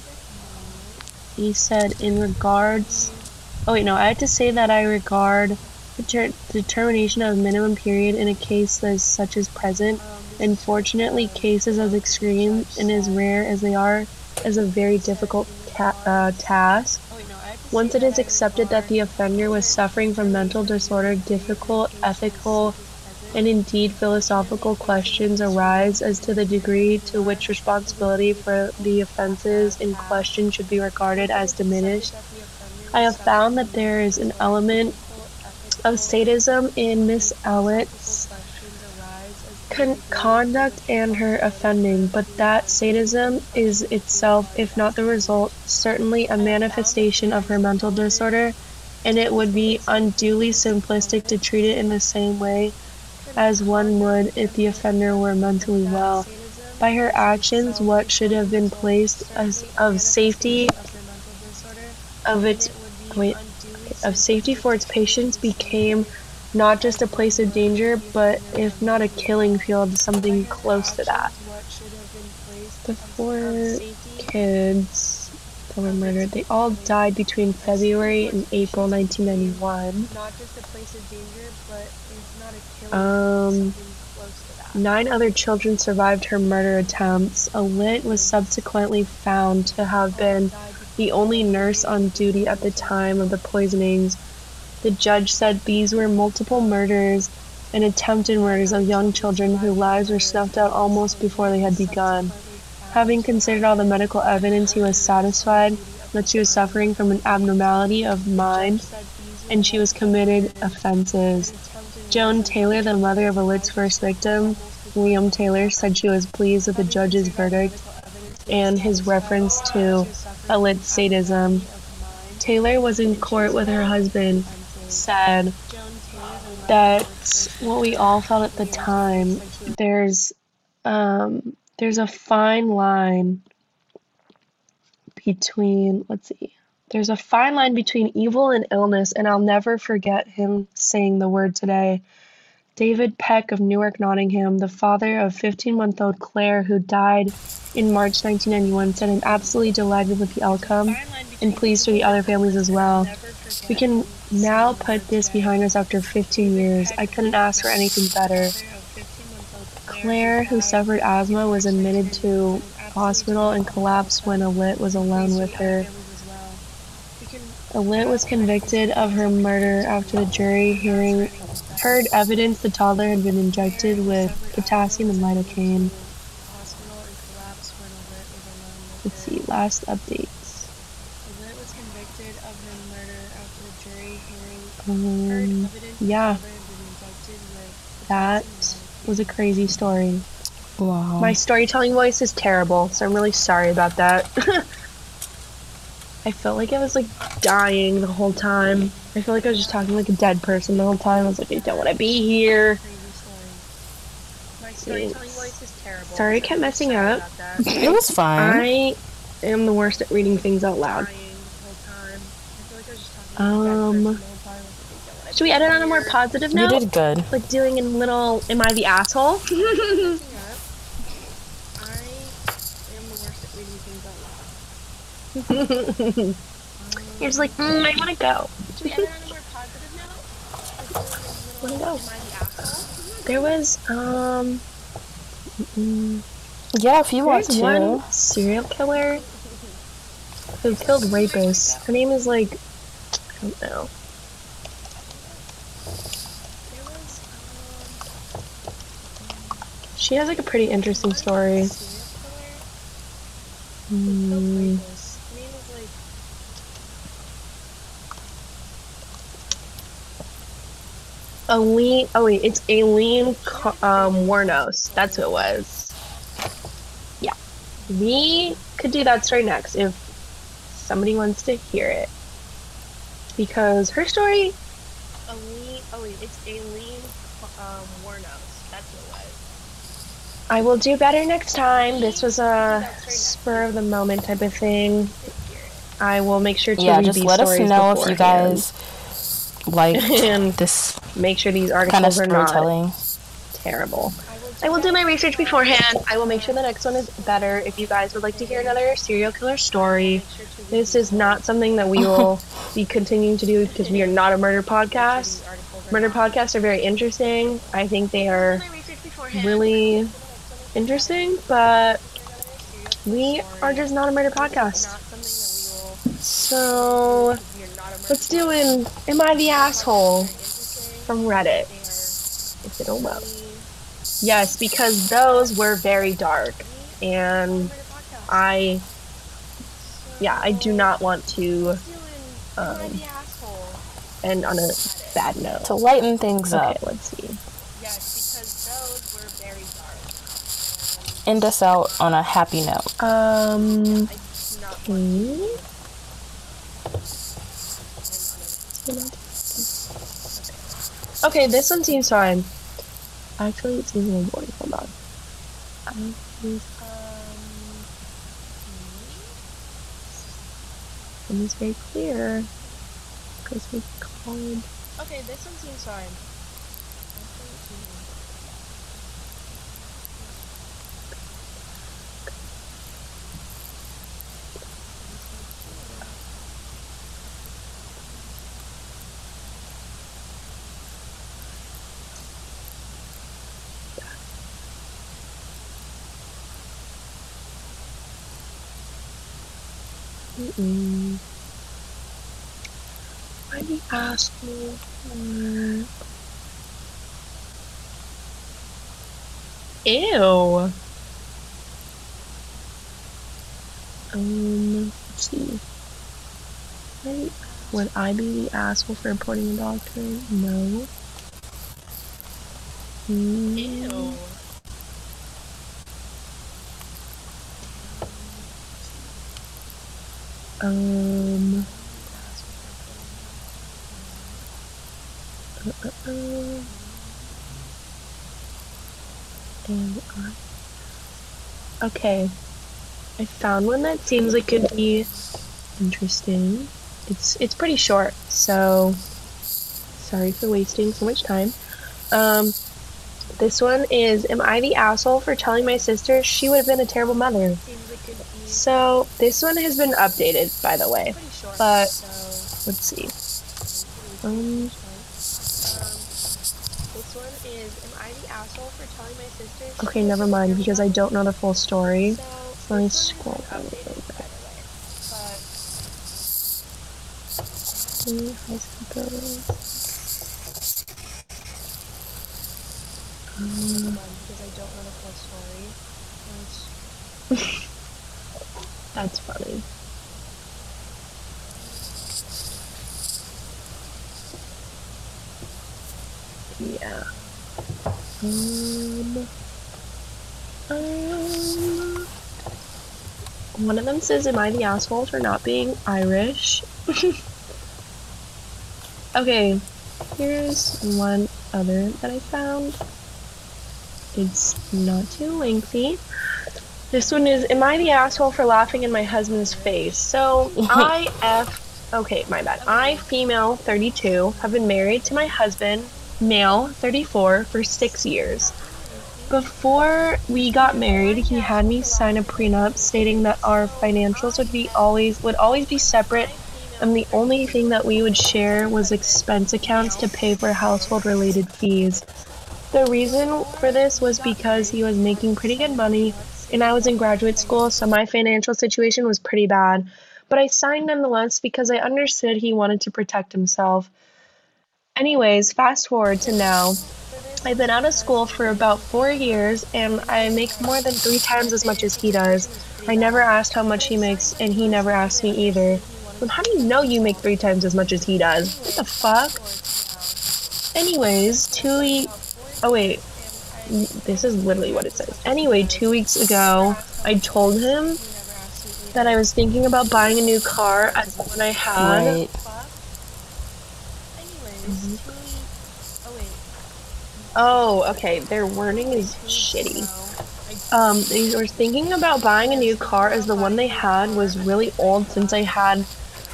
He said, in regards, oh wait, no, I have to say that I regard the ter- determination of minimum period in a case as such as present. Unfortunately, cases as extreme and as rare as they are is a very difficult ta- uh, task. Once it is accepted that the offender was suffering from mental disorder, difficult ethical and indeed philosophical questions arise as to the degree to which responsibility for the offenses in question should be regarded as diminished. I have found that there is an element of sadism in Miss Allitt's con- conduct and her offending, but that sadism is itself, if not the result, certainly a manifestation of her mental disorder, and it would be unduly simplistic to treat it in the same way as one would if the offender were mentally well. By her actions, what should have been placed as of safety of its wait of safety for its patients became not just a place of danger, but if not a killing field, something close to that. The four kids that were murdered, they all died between February and April 1991. Not just a place of danger, but it's not a killing Um. Nine other children survived her murder attempts. Allitt was subsequently found to have been the only nurse on duty at the time of the poisonings. The judge said these were multiple murders and attempted murders of young children whose lives were snuffed out almost before they had begun. Having considered all the medical evidence, he was satisfied that she was suffering from an abnormality of mind and she was committed offenses. Joan Taylor, the mother of Allitt's first victim, William Taylor, said she was pleased with the judge's verdict and his reference to Allitt's sadism. Taylor was in court with her husband, said that what we all felt at the time, there's um, there's a fine line between let's see there's a fine line between evil and illness and i'll never forget him saying the word today. David peck of newark nottingham the father of 15 month old claire who died in march 1991 said i'm absolutely delighted with the outcome and pleased for the other families as well. We can now put this behind us after 15 years i couldn't ask for anything better claire who suffered asthma was admitted to hospital and collapsed when Allitt was alone with her Allitt was convicted of her murder after the jury hearing heard evidence the toddler had been injected with potassium and lidocaine. Let's see, last updates. Allitt was convicted of her murder after the jury hearing Um, yeah. the toddler had been injected with That was a crazy story. Wow. My storytelling voice is terrible, so I'm really sorry about that. I felt like I was like dying the whole time. I feel like I was just talking like a dead person the whole time. I was like, I don't want to be here. Crazy story. My storytelling voice is terrible. Sorry, I kept messing up. it was fine. I am the worst at reading things out loud. Crying the whole time. I feel like I was just talking like a dead Um, Should we be edit on a more here. positive you note? did good. Like doing a little, am I the asshole? I am the worst at reading things out loud. You're just like, mm, I want to go. Should we edit on a more positive note? Like, Wanna go. Am I the asshole? There was, um, mm, Yeah, if you want there's to. one serial killer who killed rapists. Her name is like, I don't know. There was, She has like a pretty interesting story. Mm, oh wait, it's Aileen um, Wuornos. That's who it was. Yeah. We could do that story next if somebody wants to hear it. Because her story, Aileen. Oh wait, it's Aileen um, Wuornos. That's what it was. I will do better next time. This was a spur of the moment type of thing. I will make sure to Yeah, read just these let us stories know if you guys like And this make sure these kind of articles are not terrible. I will do my research beforehand. I will make sure the next one is better. If you guys would like to hear another serial killer story, this is not something that we will be continuing to do because we are not a murder podcast. Murder podcasts are very interesting. I think they are really interesting, but we are just not a murder podcast. So let's do an Am I the Asshole from Reddit, if it'll load. Yes, because those were very dark. And I, yeah, I do not want to um, end on a bad note. To lighten things Okay, up, let's see. Yes, because those were very dark. End us out on a happy note. Um, I do not hmm? Okay, this one seems fine. Actually, it seems a little boring. Hold on. Um, One is very clear. Because we called. Okay, this one seems fine. Mm-mm. Why do ask me for? Ew. Um, let's see. Why- Would I be the asshole for reporting a doctor? No. Hmm. Ew. Um. Uh, uh, uh. And I. Okay. I found one that seems like could be interesting. It's it's pretty short, so sorry for wasting so much time. Um, this one is: Am I the asshole for telling my sister she would have been a terrible mother? So this one has been updated, by the way. but- Let's see. Um, okay, never mind because I don't know the full story. Let me scroll down a little bit. high school girls. Um, hold on, because I don't know the full story. Let's- that's funny. Yeah. Um, um, one of them says, Am I the asshole for not being Irish? okay, here's one other that I found. It's not too lengthy. This one is Am I the asshole for laughing in my husband's face? So, I, F, okay, my bad. I, female 32, have been married to my husband, male 34, for six years. Before we got married, he had me sign a prenup stating that our financials would be always would always be separate and the only thing that we would share was expense accounts to pay for household related fees. The reason for this was because he was making pretty good money and I was in graduate school, so my financial situation was pretty bad. But I signed nonetheless because I understood he wanted to protect himself. Anyways, fast forward to now. I've been out of school for about four years and I make more than three times as much as he does. I never asked how much he makes and he never asked me either. But how do you know you make three times as much as he does? What the fuck? Anyways, two we- oh wait, this is literally what it says. Anyway, two weeks ago, I told him that I was thinking about buying a new car as the one I had. Right. Mm-hmm. Oh, okay. Their wording is shitty. Um, they were thinking about buying a new car as the one they had was really old since I had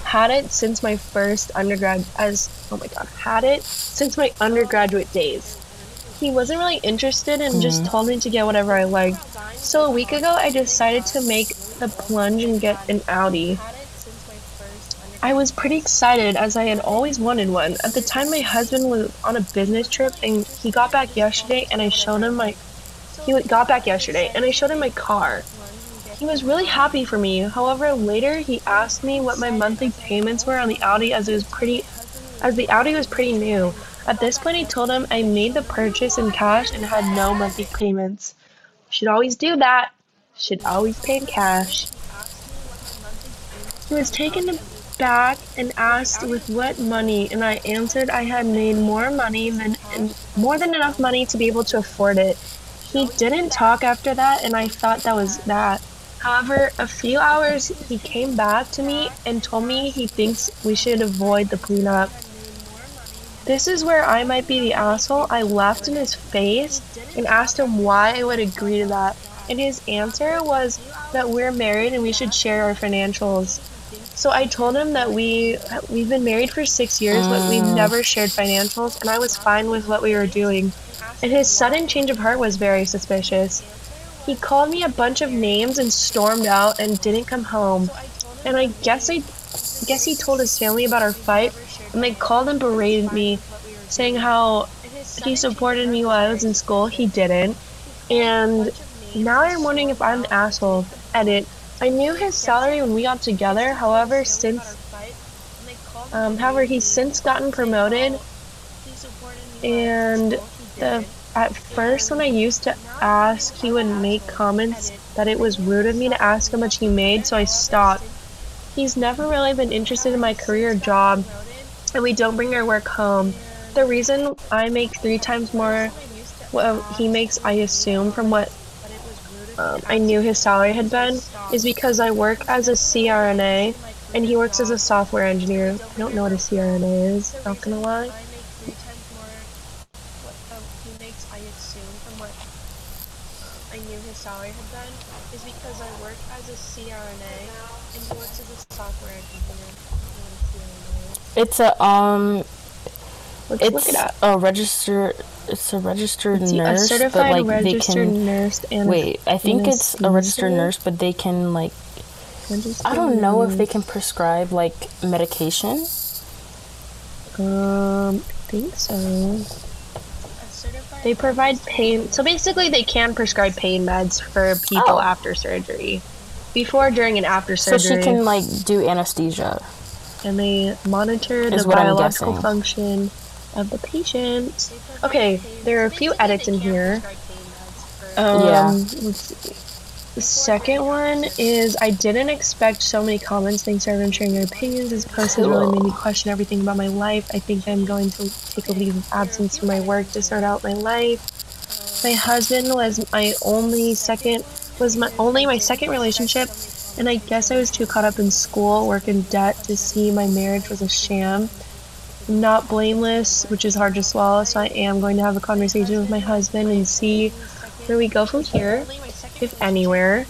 had it since my first undergrad as oh my god had it since my undergraduate days. He wasn't really interested and just told me to get whatever I liked. So a week ago, I decided to make the plunge and get an Audi. I was pretty excited as I had always wanted one. At the time, my husband was on a business trip and he got back yesterday, and I showed him my. He got back yesterday, and I showed him my car. He was really happy for me. However, later he asked me what my monthly payments were on the Audi, as it was pretty, as the Audi was pretty new. At this point, I told him I made the purchase in cash and had no monthly payments. Should always do that. Should always pay in cash. He was taken aback and asked with what money, and I answered I had made more money than more than enough money to be able to afford it. He didn't talk after that, and I thought that was that. However, a few hours he came back to me and told me he thinks we should avoid the prenup. This is where I might be the asshole. I laughed in his face and asked him why I would agree to that. And his answer was that we're married and we should share our financials. So I told him that we we've been married for 6 years but we've mm. never shared financials and I was fine with what we were doing. And his sudden change of heart was very suspicious. He called me a bunch of names and stormed out and didn't come home. And I guess I guess he told his family about our fight and they called and berated me, saying how he supported me while I was in school. He didn't. And now I'm wondering if I'm an asshole. Edit. I knew his salary when we got together. However, since um, however he's since gotten promoted, and the at first when I used to ask, he would make comments that it was rude of me to ask how much he made, so I stopped. He's never really been interested in my career job, and we don't bring our work home. The reason I make three times more what he makes, I assume, from what um, I knew his salary had been, is because I work as a CRNA and he works as a software engineer. I don't know what a CRNA is, not gonna lie. I knew his salary had been is because I work as a CRNA and he works as a software engineer. It's a um. Let's It's look it up. a registered. It's a registered See, nurse, a but like they can. nurse and Wait, I think it's a registered nurse, but they can like. I don't know if they can prescribe like medication. Um, I think so. They provide pain. So basically, they can prescribe pain meds for people Oh. after surgery, before, during, and after surgery. So she can like do anesthesia. and they monitor the Is biological function of the patient. Okay, there are a few edits in here. Um, Yeah. let's see. The second one is I didn't expect so many comments. Thanks for everyone sharing your opinions. This post has really made me question everything about my life. I think I'm going to take a leave of absence from my work to start out my life. My husband was my only second was my only my second relationship, and I guess I was too caught up in school, work, and debt to see my marriage was a sham. Not blameless, which is hard to swallow, so I am going to have a conversation with my husband and see where we go from here, if anywhere.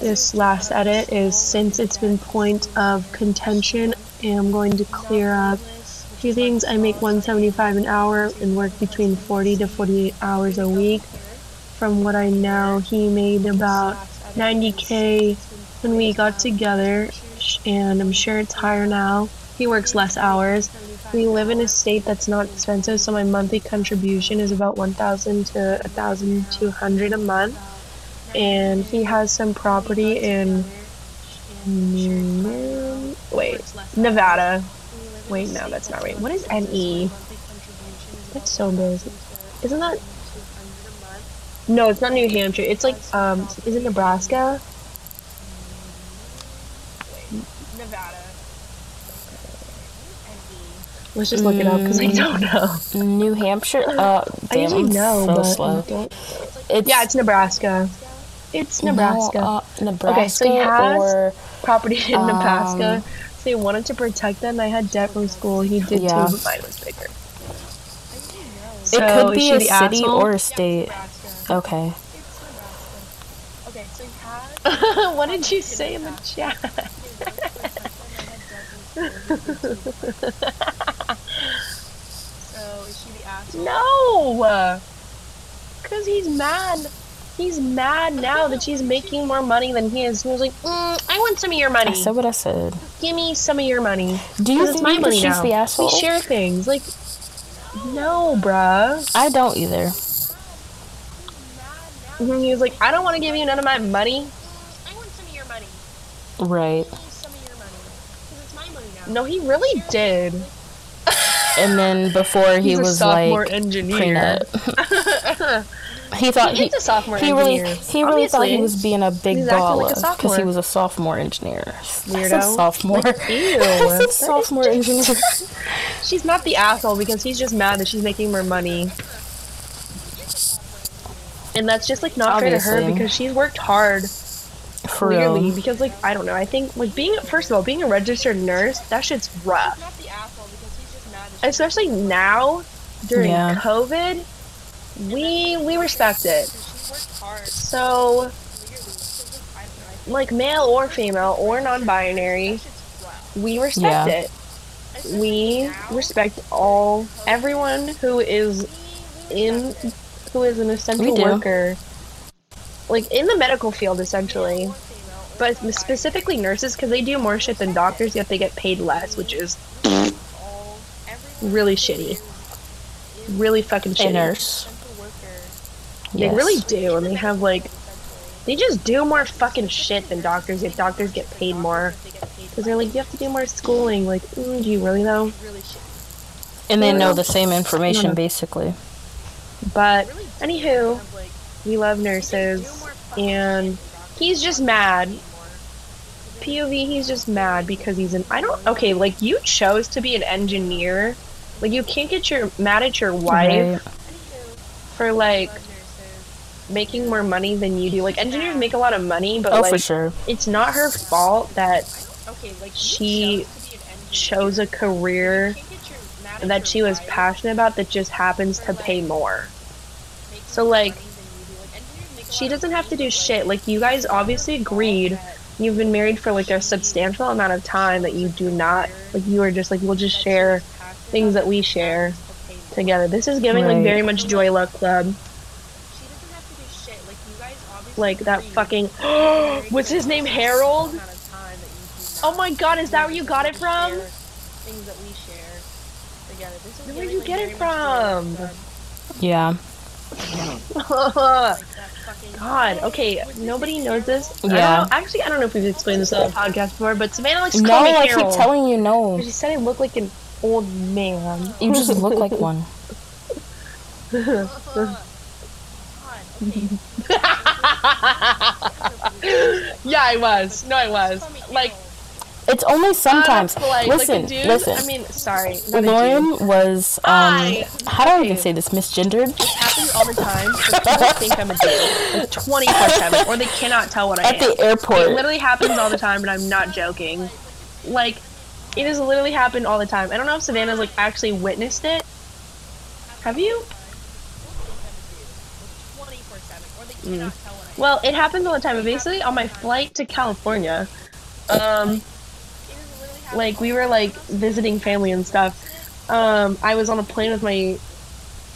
This last edit is since it's been point of contention, I am going to clear up a few things. I make 175 an hour and work between 40 to 48 hours a week. From what I know, he made about 90k when we got together, and I'm sure it's higher now. He works less hours. We live in a state that's not expensive, so my monthly contribution is about 1,000 to 1,200 a month. And he has some property in mm, wait Nevada. Wait, no, that's not right. What is NE? That's so embarrassing. Isn't that? No, it's not New Hampshire. It's like um, is it Nebraska? Nevada. Let's just look it up because I don't know. New Hampshire. Uh, I damn, usually I'm know, so but slow. I don't. It's Yeah, it's Nebraska. It's Nebraska. No, uh, Nebraska Okay, so he has- or Property in um, Nebraska. So he wanted to protect them. I had debt from school. He did Yeah. too, but mine was bigger. it So, could be a city asshole? or a state. Nebraska. Okay. Okay, so he has. what did you say in the chat? So is she the asshole? No! Because he's mad. He's mad now that she's making more money than he is. He was like, mm, I want some of your money. I said what I said. Give me some of your money. Do you 'Cause it's think my that money she's now. the asshole? We share things. Like, no, bruh. I don't either. And he was like, I don't want to give you none of my money. I want some of your money. Right. Some of your money. Because it's my money now. No, he really did. And then before he He's a was sophomore like engineer. prenup. he thought He he is a sophomore he really engineer. he really thought he was being a big He's acting like baller because sophomore. he was a sophomore engineer. I said Weirdo. sophomore. Ew. I That said is sophomore engineer. She's not the asshole because he's just mad that she's making more money. And that's just like not fair to her because she's worked hard For clearly real. because like I don't know, I think like being first of all, being a registered nurse, that shit's rough. Not the asshole because he's just mad. that Especially now during Yeah. COVID. We we respect it. She's worked hard. So like, I don't know. I think like male or female or non-binary, that shit's rough. we respect Yeah. it. We respect all everyone who is in who is an essential worker like in the medical field essentially but specifically nurses because they do more shit than doctors yet they get paid less which is really shitty really fucking A shitty nurse. essential they Yes. really do and they have like they just do more fucking shit than doctors yet doctors get paid more They get paid because they're like you have to do more schooling like mm, do you really though. And they know the same information basically. but anywho we love nurses and he's just mad POV, he's just mad because he's an. I don't. Okay, like you chose to be an engineer. Like you can't get your mad at your wife Right. for like making more money than you do. Like engineers make a lot of money, but Oh, like for sure. it's not her fault that Okay, like She chose to be an engineer. chose a career You can't get your mad at that she was passionate about that just happens to pay more. So like money than you do. Like, engineers make a she doesn't have to do shit. Like you guys obviously agreed. You've been married for like a substantial amount of time that you do not like. You are just like we'll just share things that we share together. This is giving like very much Joy Luck Club. She doesn't have to do shit. Like you guys obviously Like that fucking. What's his name? Harold. amount of time that you do Oh my God! Is that where you got it from? Things that we share together. Where'd giving, you get it much Joy Luck from? Yeah. God. Okay. Nobody knows this. Yeah. know- Actually, I don't know if we've explained this on the podcast before, but Savannah likes to No, call me I Harold. keep telling you no. She said I looked like an old man. You just look like one. Yeah, I was. No, I was. Like, It's only sometimes. That's polite. Like, listen, a dude, listen. I mean, sorry. not a dude. Lauren was um how do I even say this misgendered It happens all the time. People think I'm a dude, like 24 seven, or they cannot tell what I at am. At the airport, It literally happens all the time, and I'm not joking. Like, it has literally happened all the time. I don't know if Savannah's like actually witnessed it. Have you? Mm. Well, it happens all the time. But basically, on my flight to California, um, like we were like visiting family and stuff. Um, I was on a plane with my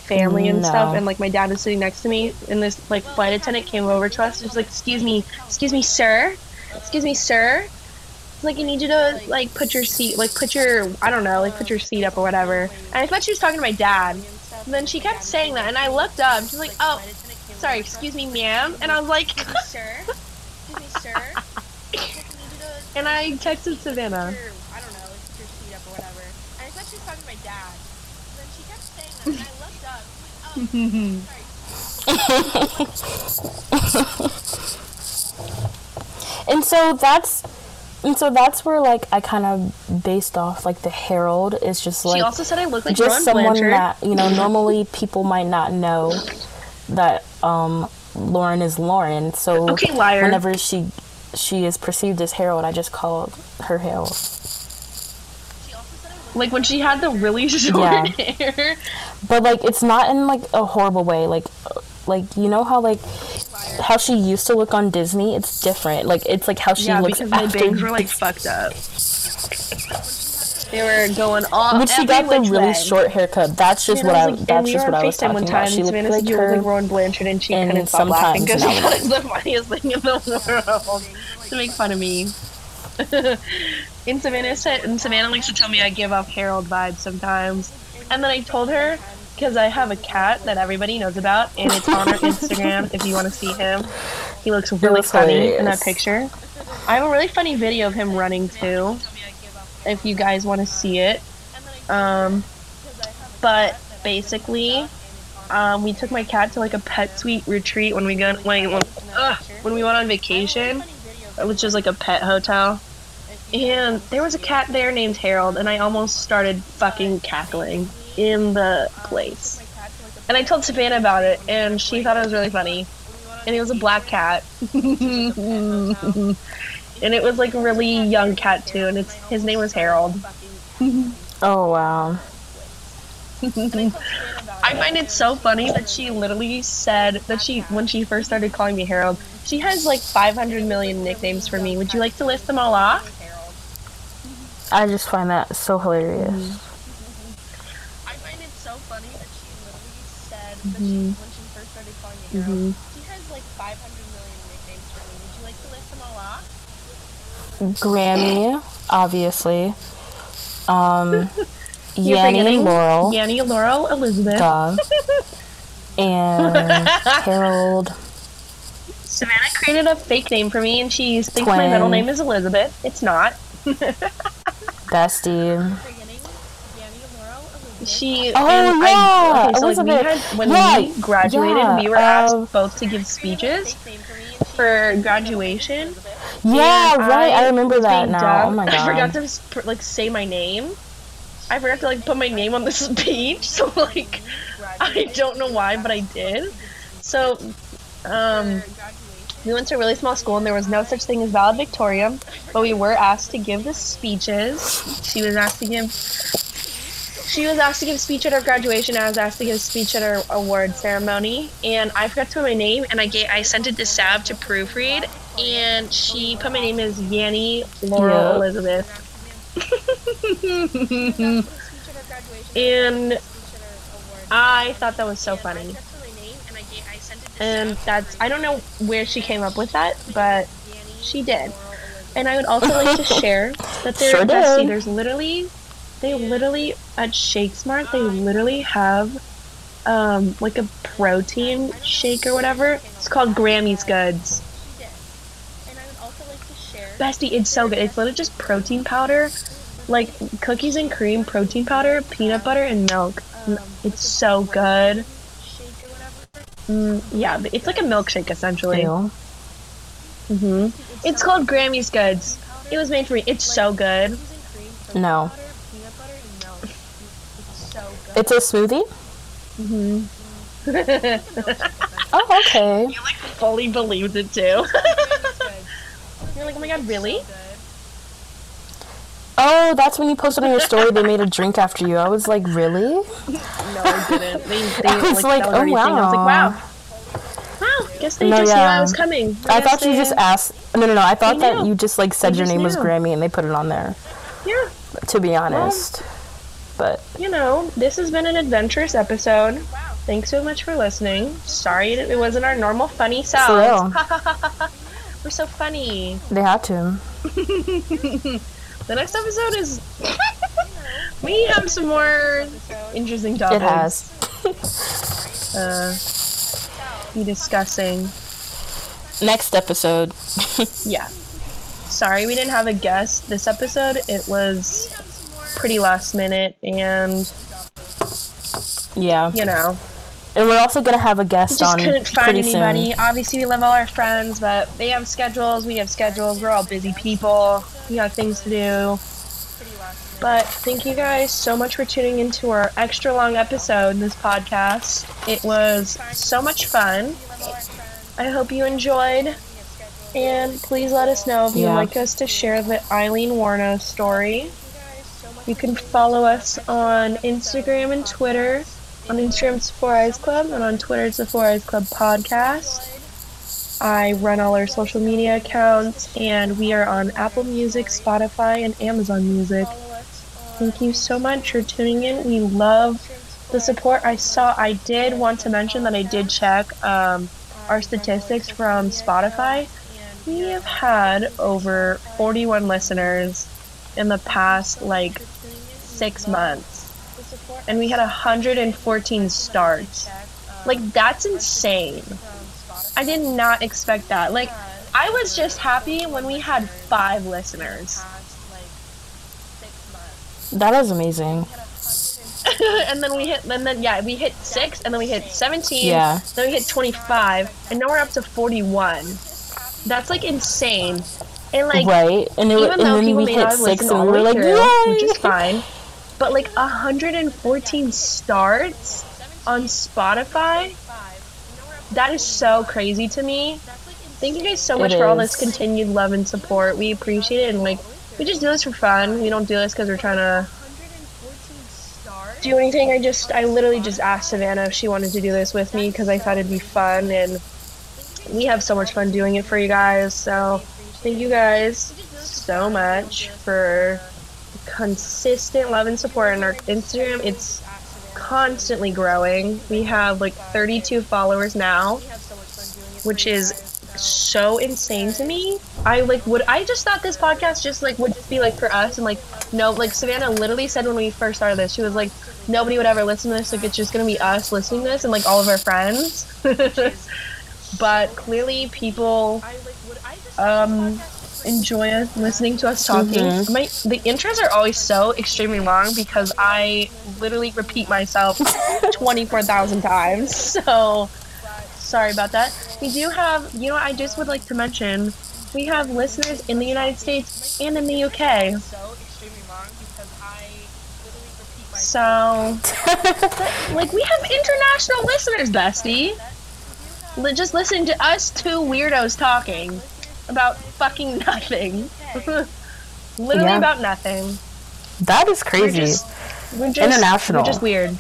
family and No. stuff, and like my dad was sitting next to me, and this like flight attendant came over to us. She's like, "Excuse me, excuse me, sir, excuse me, sir." It's like, "I need you to like put your seat, like put your, I don't know, like put your seat up or whatever." And I thought she was talking to my dad. And then she kept saying that, and I looked up. She's like, "Oh, sorry, excuse me, ma'am," and I was like, sir. Excuse me, sir. Like, I need you to and I texted Savannah. I don't know, like put your feet up or whatever. And I thought she was talking to my dad. Then she kept saying that, and I looked up. Like, oh, sorry. and so that's and so that's where like I kind of based off like the Harold is just like she also said I look like just Rowan someone Blanchard. that you know normally people might not know that um Lauren is Lauren. So Okay, liar. whenever she she is perceived as Harold, I just call her Harold. like when she had the really short Yeah. hair. But like it's not in like a horrible way. Like uh, like you know how like how she used to look on Disney, it's different. Like it's like how she yeah, looks because my after bangs were like fucked up. They were going all. when she got the really way. short haircut. That's just And what I like, That's we just what I was talking one about. She looked Savannah like her. like Rowan Blanchard, and she and couldn't stop laughing because she thought it was the funniest thing in the world to make fun of me. and Savannah said, and Savannah likes to tell me I give off Harold vibes sometimes, and then I told her because I have a cat that everybody knows about, and it's on our Instagram. if you want to see him, he looks really looks funny in that picture. I have a really funny video of him running too. If you guys want to see it, um, but basically, um, we took my cat to like a pet suite retreat when we go when, when, ugh, when we went on vacation, which is like a pet hotel. And there was a cat there named Harold, and I almost started fucking cackling in the place. And I told Savannah about it, and she thought it was really funny. And it was a black cat. and it was like a really young cat too, and it's his name was Harold. Oh wow. I find it so funny that she literally said that she, when she first started calling me Harold, she has like 500 million nicknames for me. Would you like to list them all off? I just find that so hilarious. I find it so funny that she literally said that she, when she first started calling me Harold, she has like 500 million nicknames for me. Would you like to list them all off? Grammy, obviously. Um, You're Yanni forgetting Laurel, Yanni, Laurel, Elizabeth. duh, and Harold. Savannah created a fake name for me, and she thinks my middle name is Elizabeth. It's not. Bestie. She. Oh, and yeah, I, okay, so like we had, when Yeah, we graduated, yeah, we were asked both to give speeches for graduation. Yeah, right. I remember that now. Oh my my I forgot to like say my name. I forgot to like put my name on the speech, so like I don't know why, but I did. So, um, we went to a really small school, and there was no such thing as valedictorian, but we were asked to give the speeches. She was asked to give. She was asked to give a speech at her graduation. I was asked to give a speech at her award ceremony, and I forgot to put my name. And I gave, I sent it to Sav to proofread, and she put my name as Yanni Laurel Yep. Elizabeth. and I thought that was so funny. And that's I don't know where she came up with that, but she did. And I would also like to share that there, Sure Bestie, there's literally, they literally at Shake Smart, they literally have, um, like a protein shake or whatever. It's called Grammy's Goods. Bestie, it's so good. It's literally just protein powder, like cookies and cream, protein powder, peanut butter, and milk. It's so good. Mm, yeah, it's like a milkshake essentially. Hmm It's called Grammy's Goods. It was made for me. It's so good. No. Peanut butter and milk. It's so good. It's a smoothie? hmm Oh, okay. You like fully believed it too. You're like, oh my god, really? Oh, that's when you posted on your story they made a drink after you. I was like, really? No, I didn't. They, they I was like, that oh, our thing. I was like, wow. wow. Wow, guess they No, just knew. I was coming. I guess thought you just asked. No, no, no. I thought that you just like said They your just name was. Grammy and they put it on there. Yeah, To be honest, but you know, this has been an adventurous episode. Thanks so much for listening. Sorry it it wasn't our normal funny selves. We're so funny. they had to. The next episode is. we have some more interesting topics. It has. Uh, be discussing. Next episode. Yeah. Sorry we didn't have a guest this episode. It was pretty last minute, and Yeah, you know, and we're also gonna have a we guest just on couldn't find anybody. soon. Obviously, we love all our friends, but they have schedules. We have schedules. We're all busy people. We got things to do. But thank you guys so much for tuning into our extra long episode in this podcast. It was so much fun. I hope you enjoyed. And please let us know if you'd Yeah. like us to share the Aileen Warno story. You can follow us on Instagram and Twitter. On Instagram, it's Four Eyes Club, and on Twitter, it's the Four Eyes Club Podcast. I run all our social media accounts, and we are on Apple Music, Spotify, and Amazon Music. Thank you so much for tuning in. We love the support. I saw, I did want to mention that I did check um, our statistics from Spotify. We have had over 41 listeners in the past like six months, and we had 114 starts. Like, that's insane. I did not expect that. Like, I was just happy when we had five listeners. That is amazing. and then we hit, and then yeah, we hit six, and then we hit 17. Yeah. Then we hit 25, and now we're up to 41. That's like insane. And like, right? And, it, even and though then people we may hit not six and we were like, through, which is fine. But like 114 starts on Spotify, that is so crazy to me. Thank you guys so much It for all this continued love and support. We appreciate it, and like, we just do this for fun. We don't do this because we're trying to do anything. I just, I literally just asked Savannah if she wanted to do this with me because I thought it'd be fun, and we have so much fun doing it for you guys. So, thank you guys so much for consistent love and support on our Instagram. It's constantly growing. We have like 32 followers now, which is so insane to me. I like would I just thought this podcast just like would just be like for us and like no like Savannah literally said when we first started this she was like nobody would ever listen to this like it's just gonna be us listening to this and like all of our friends. but clearly people um enjoy us listening to us talking. Mhm. My the intros are always so extremely long because I literally repeat myself twenty four thousand times. So sorry about that. We do have you know I just would like to mention we have listeners in the United States and in the UK. So like we have international listeners, bestie. Li- Just listening to us two weirdos talking about fucking nothing. Literally Yeah. about nothing. That is We're crazy. just, we're just International. We're just weird.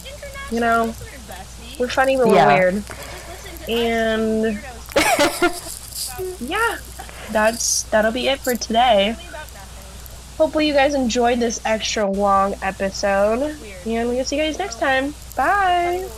You know, we're funny, but Yeah. we're weird. And yeah, that's that'll be it for today. Hopefully, you guys enjoyed this extra long episode, and we'll see you guys next time. Bye.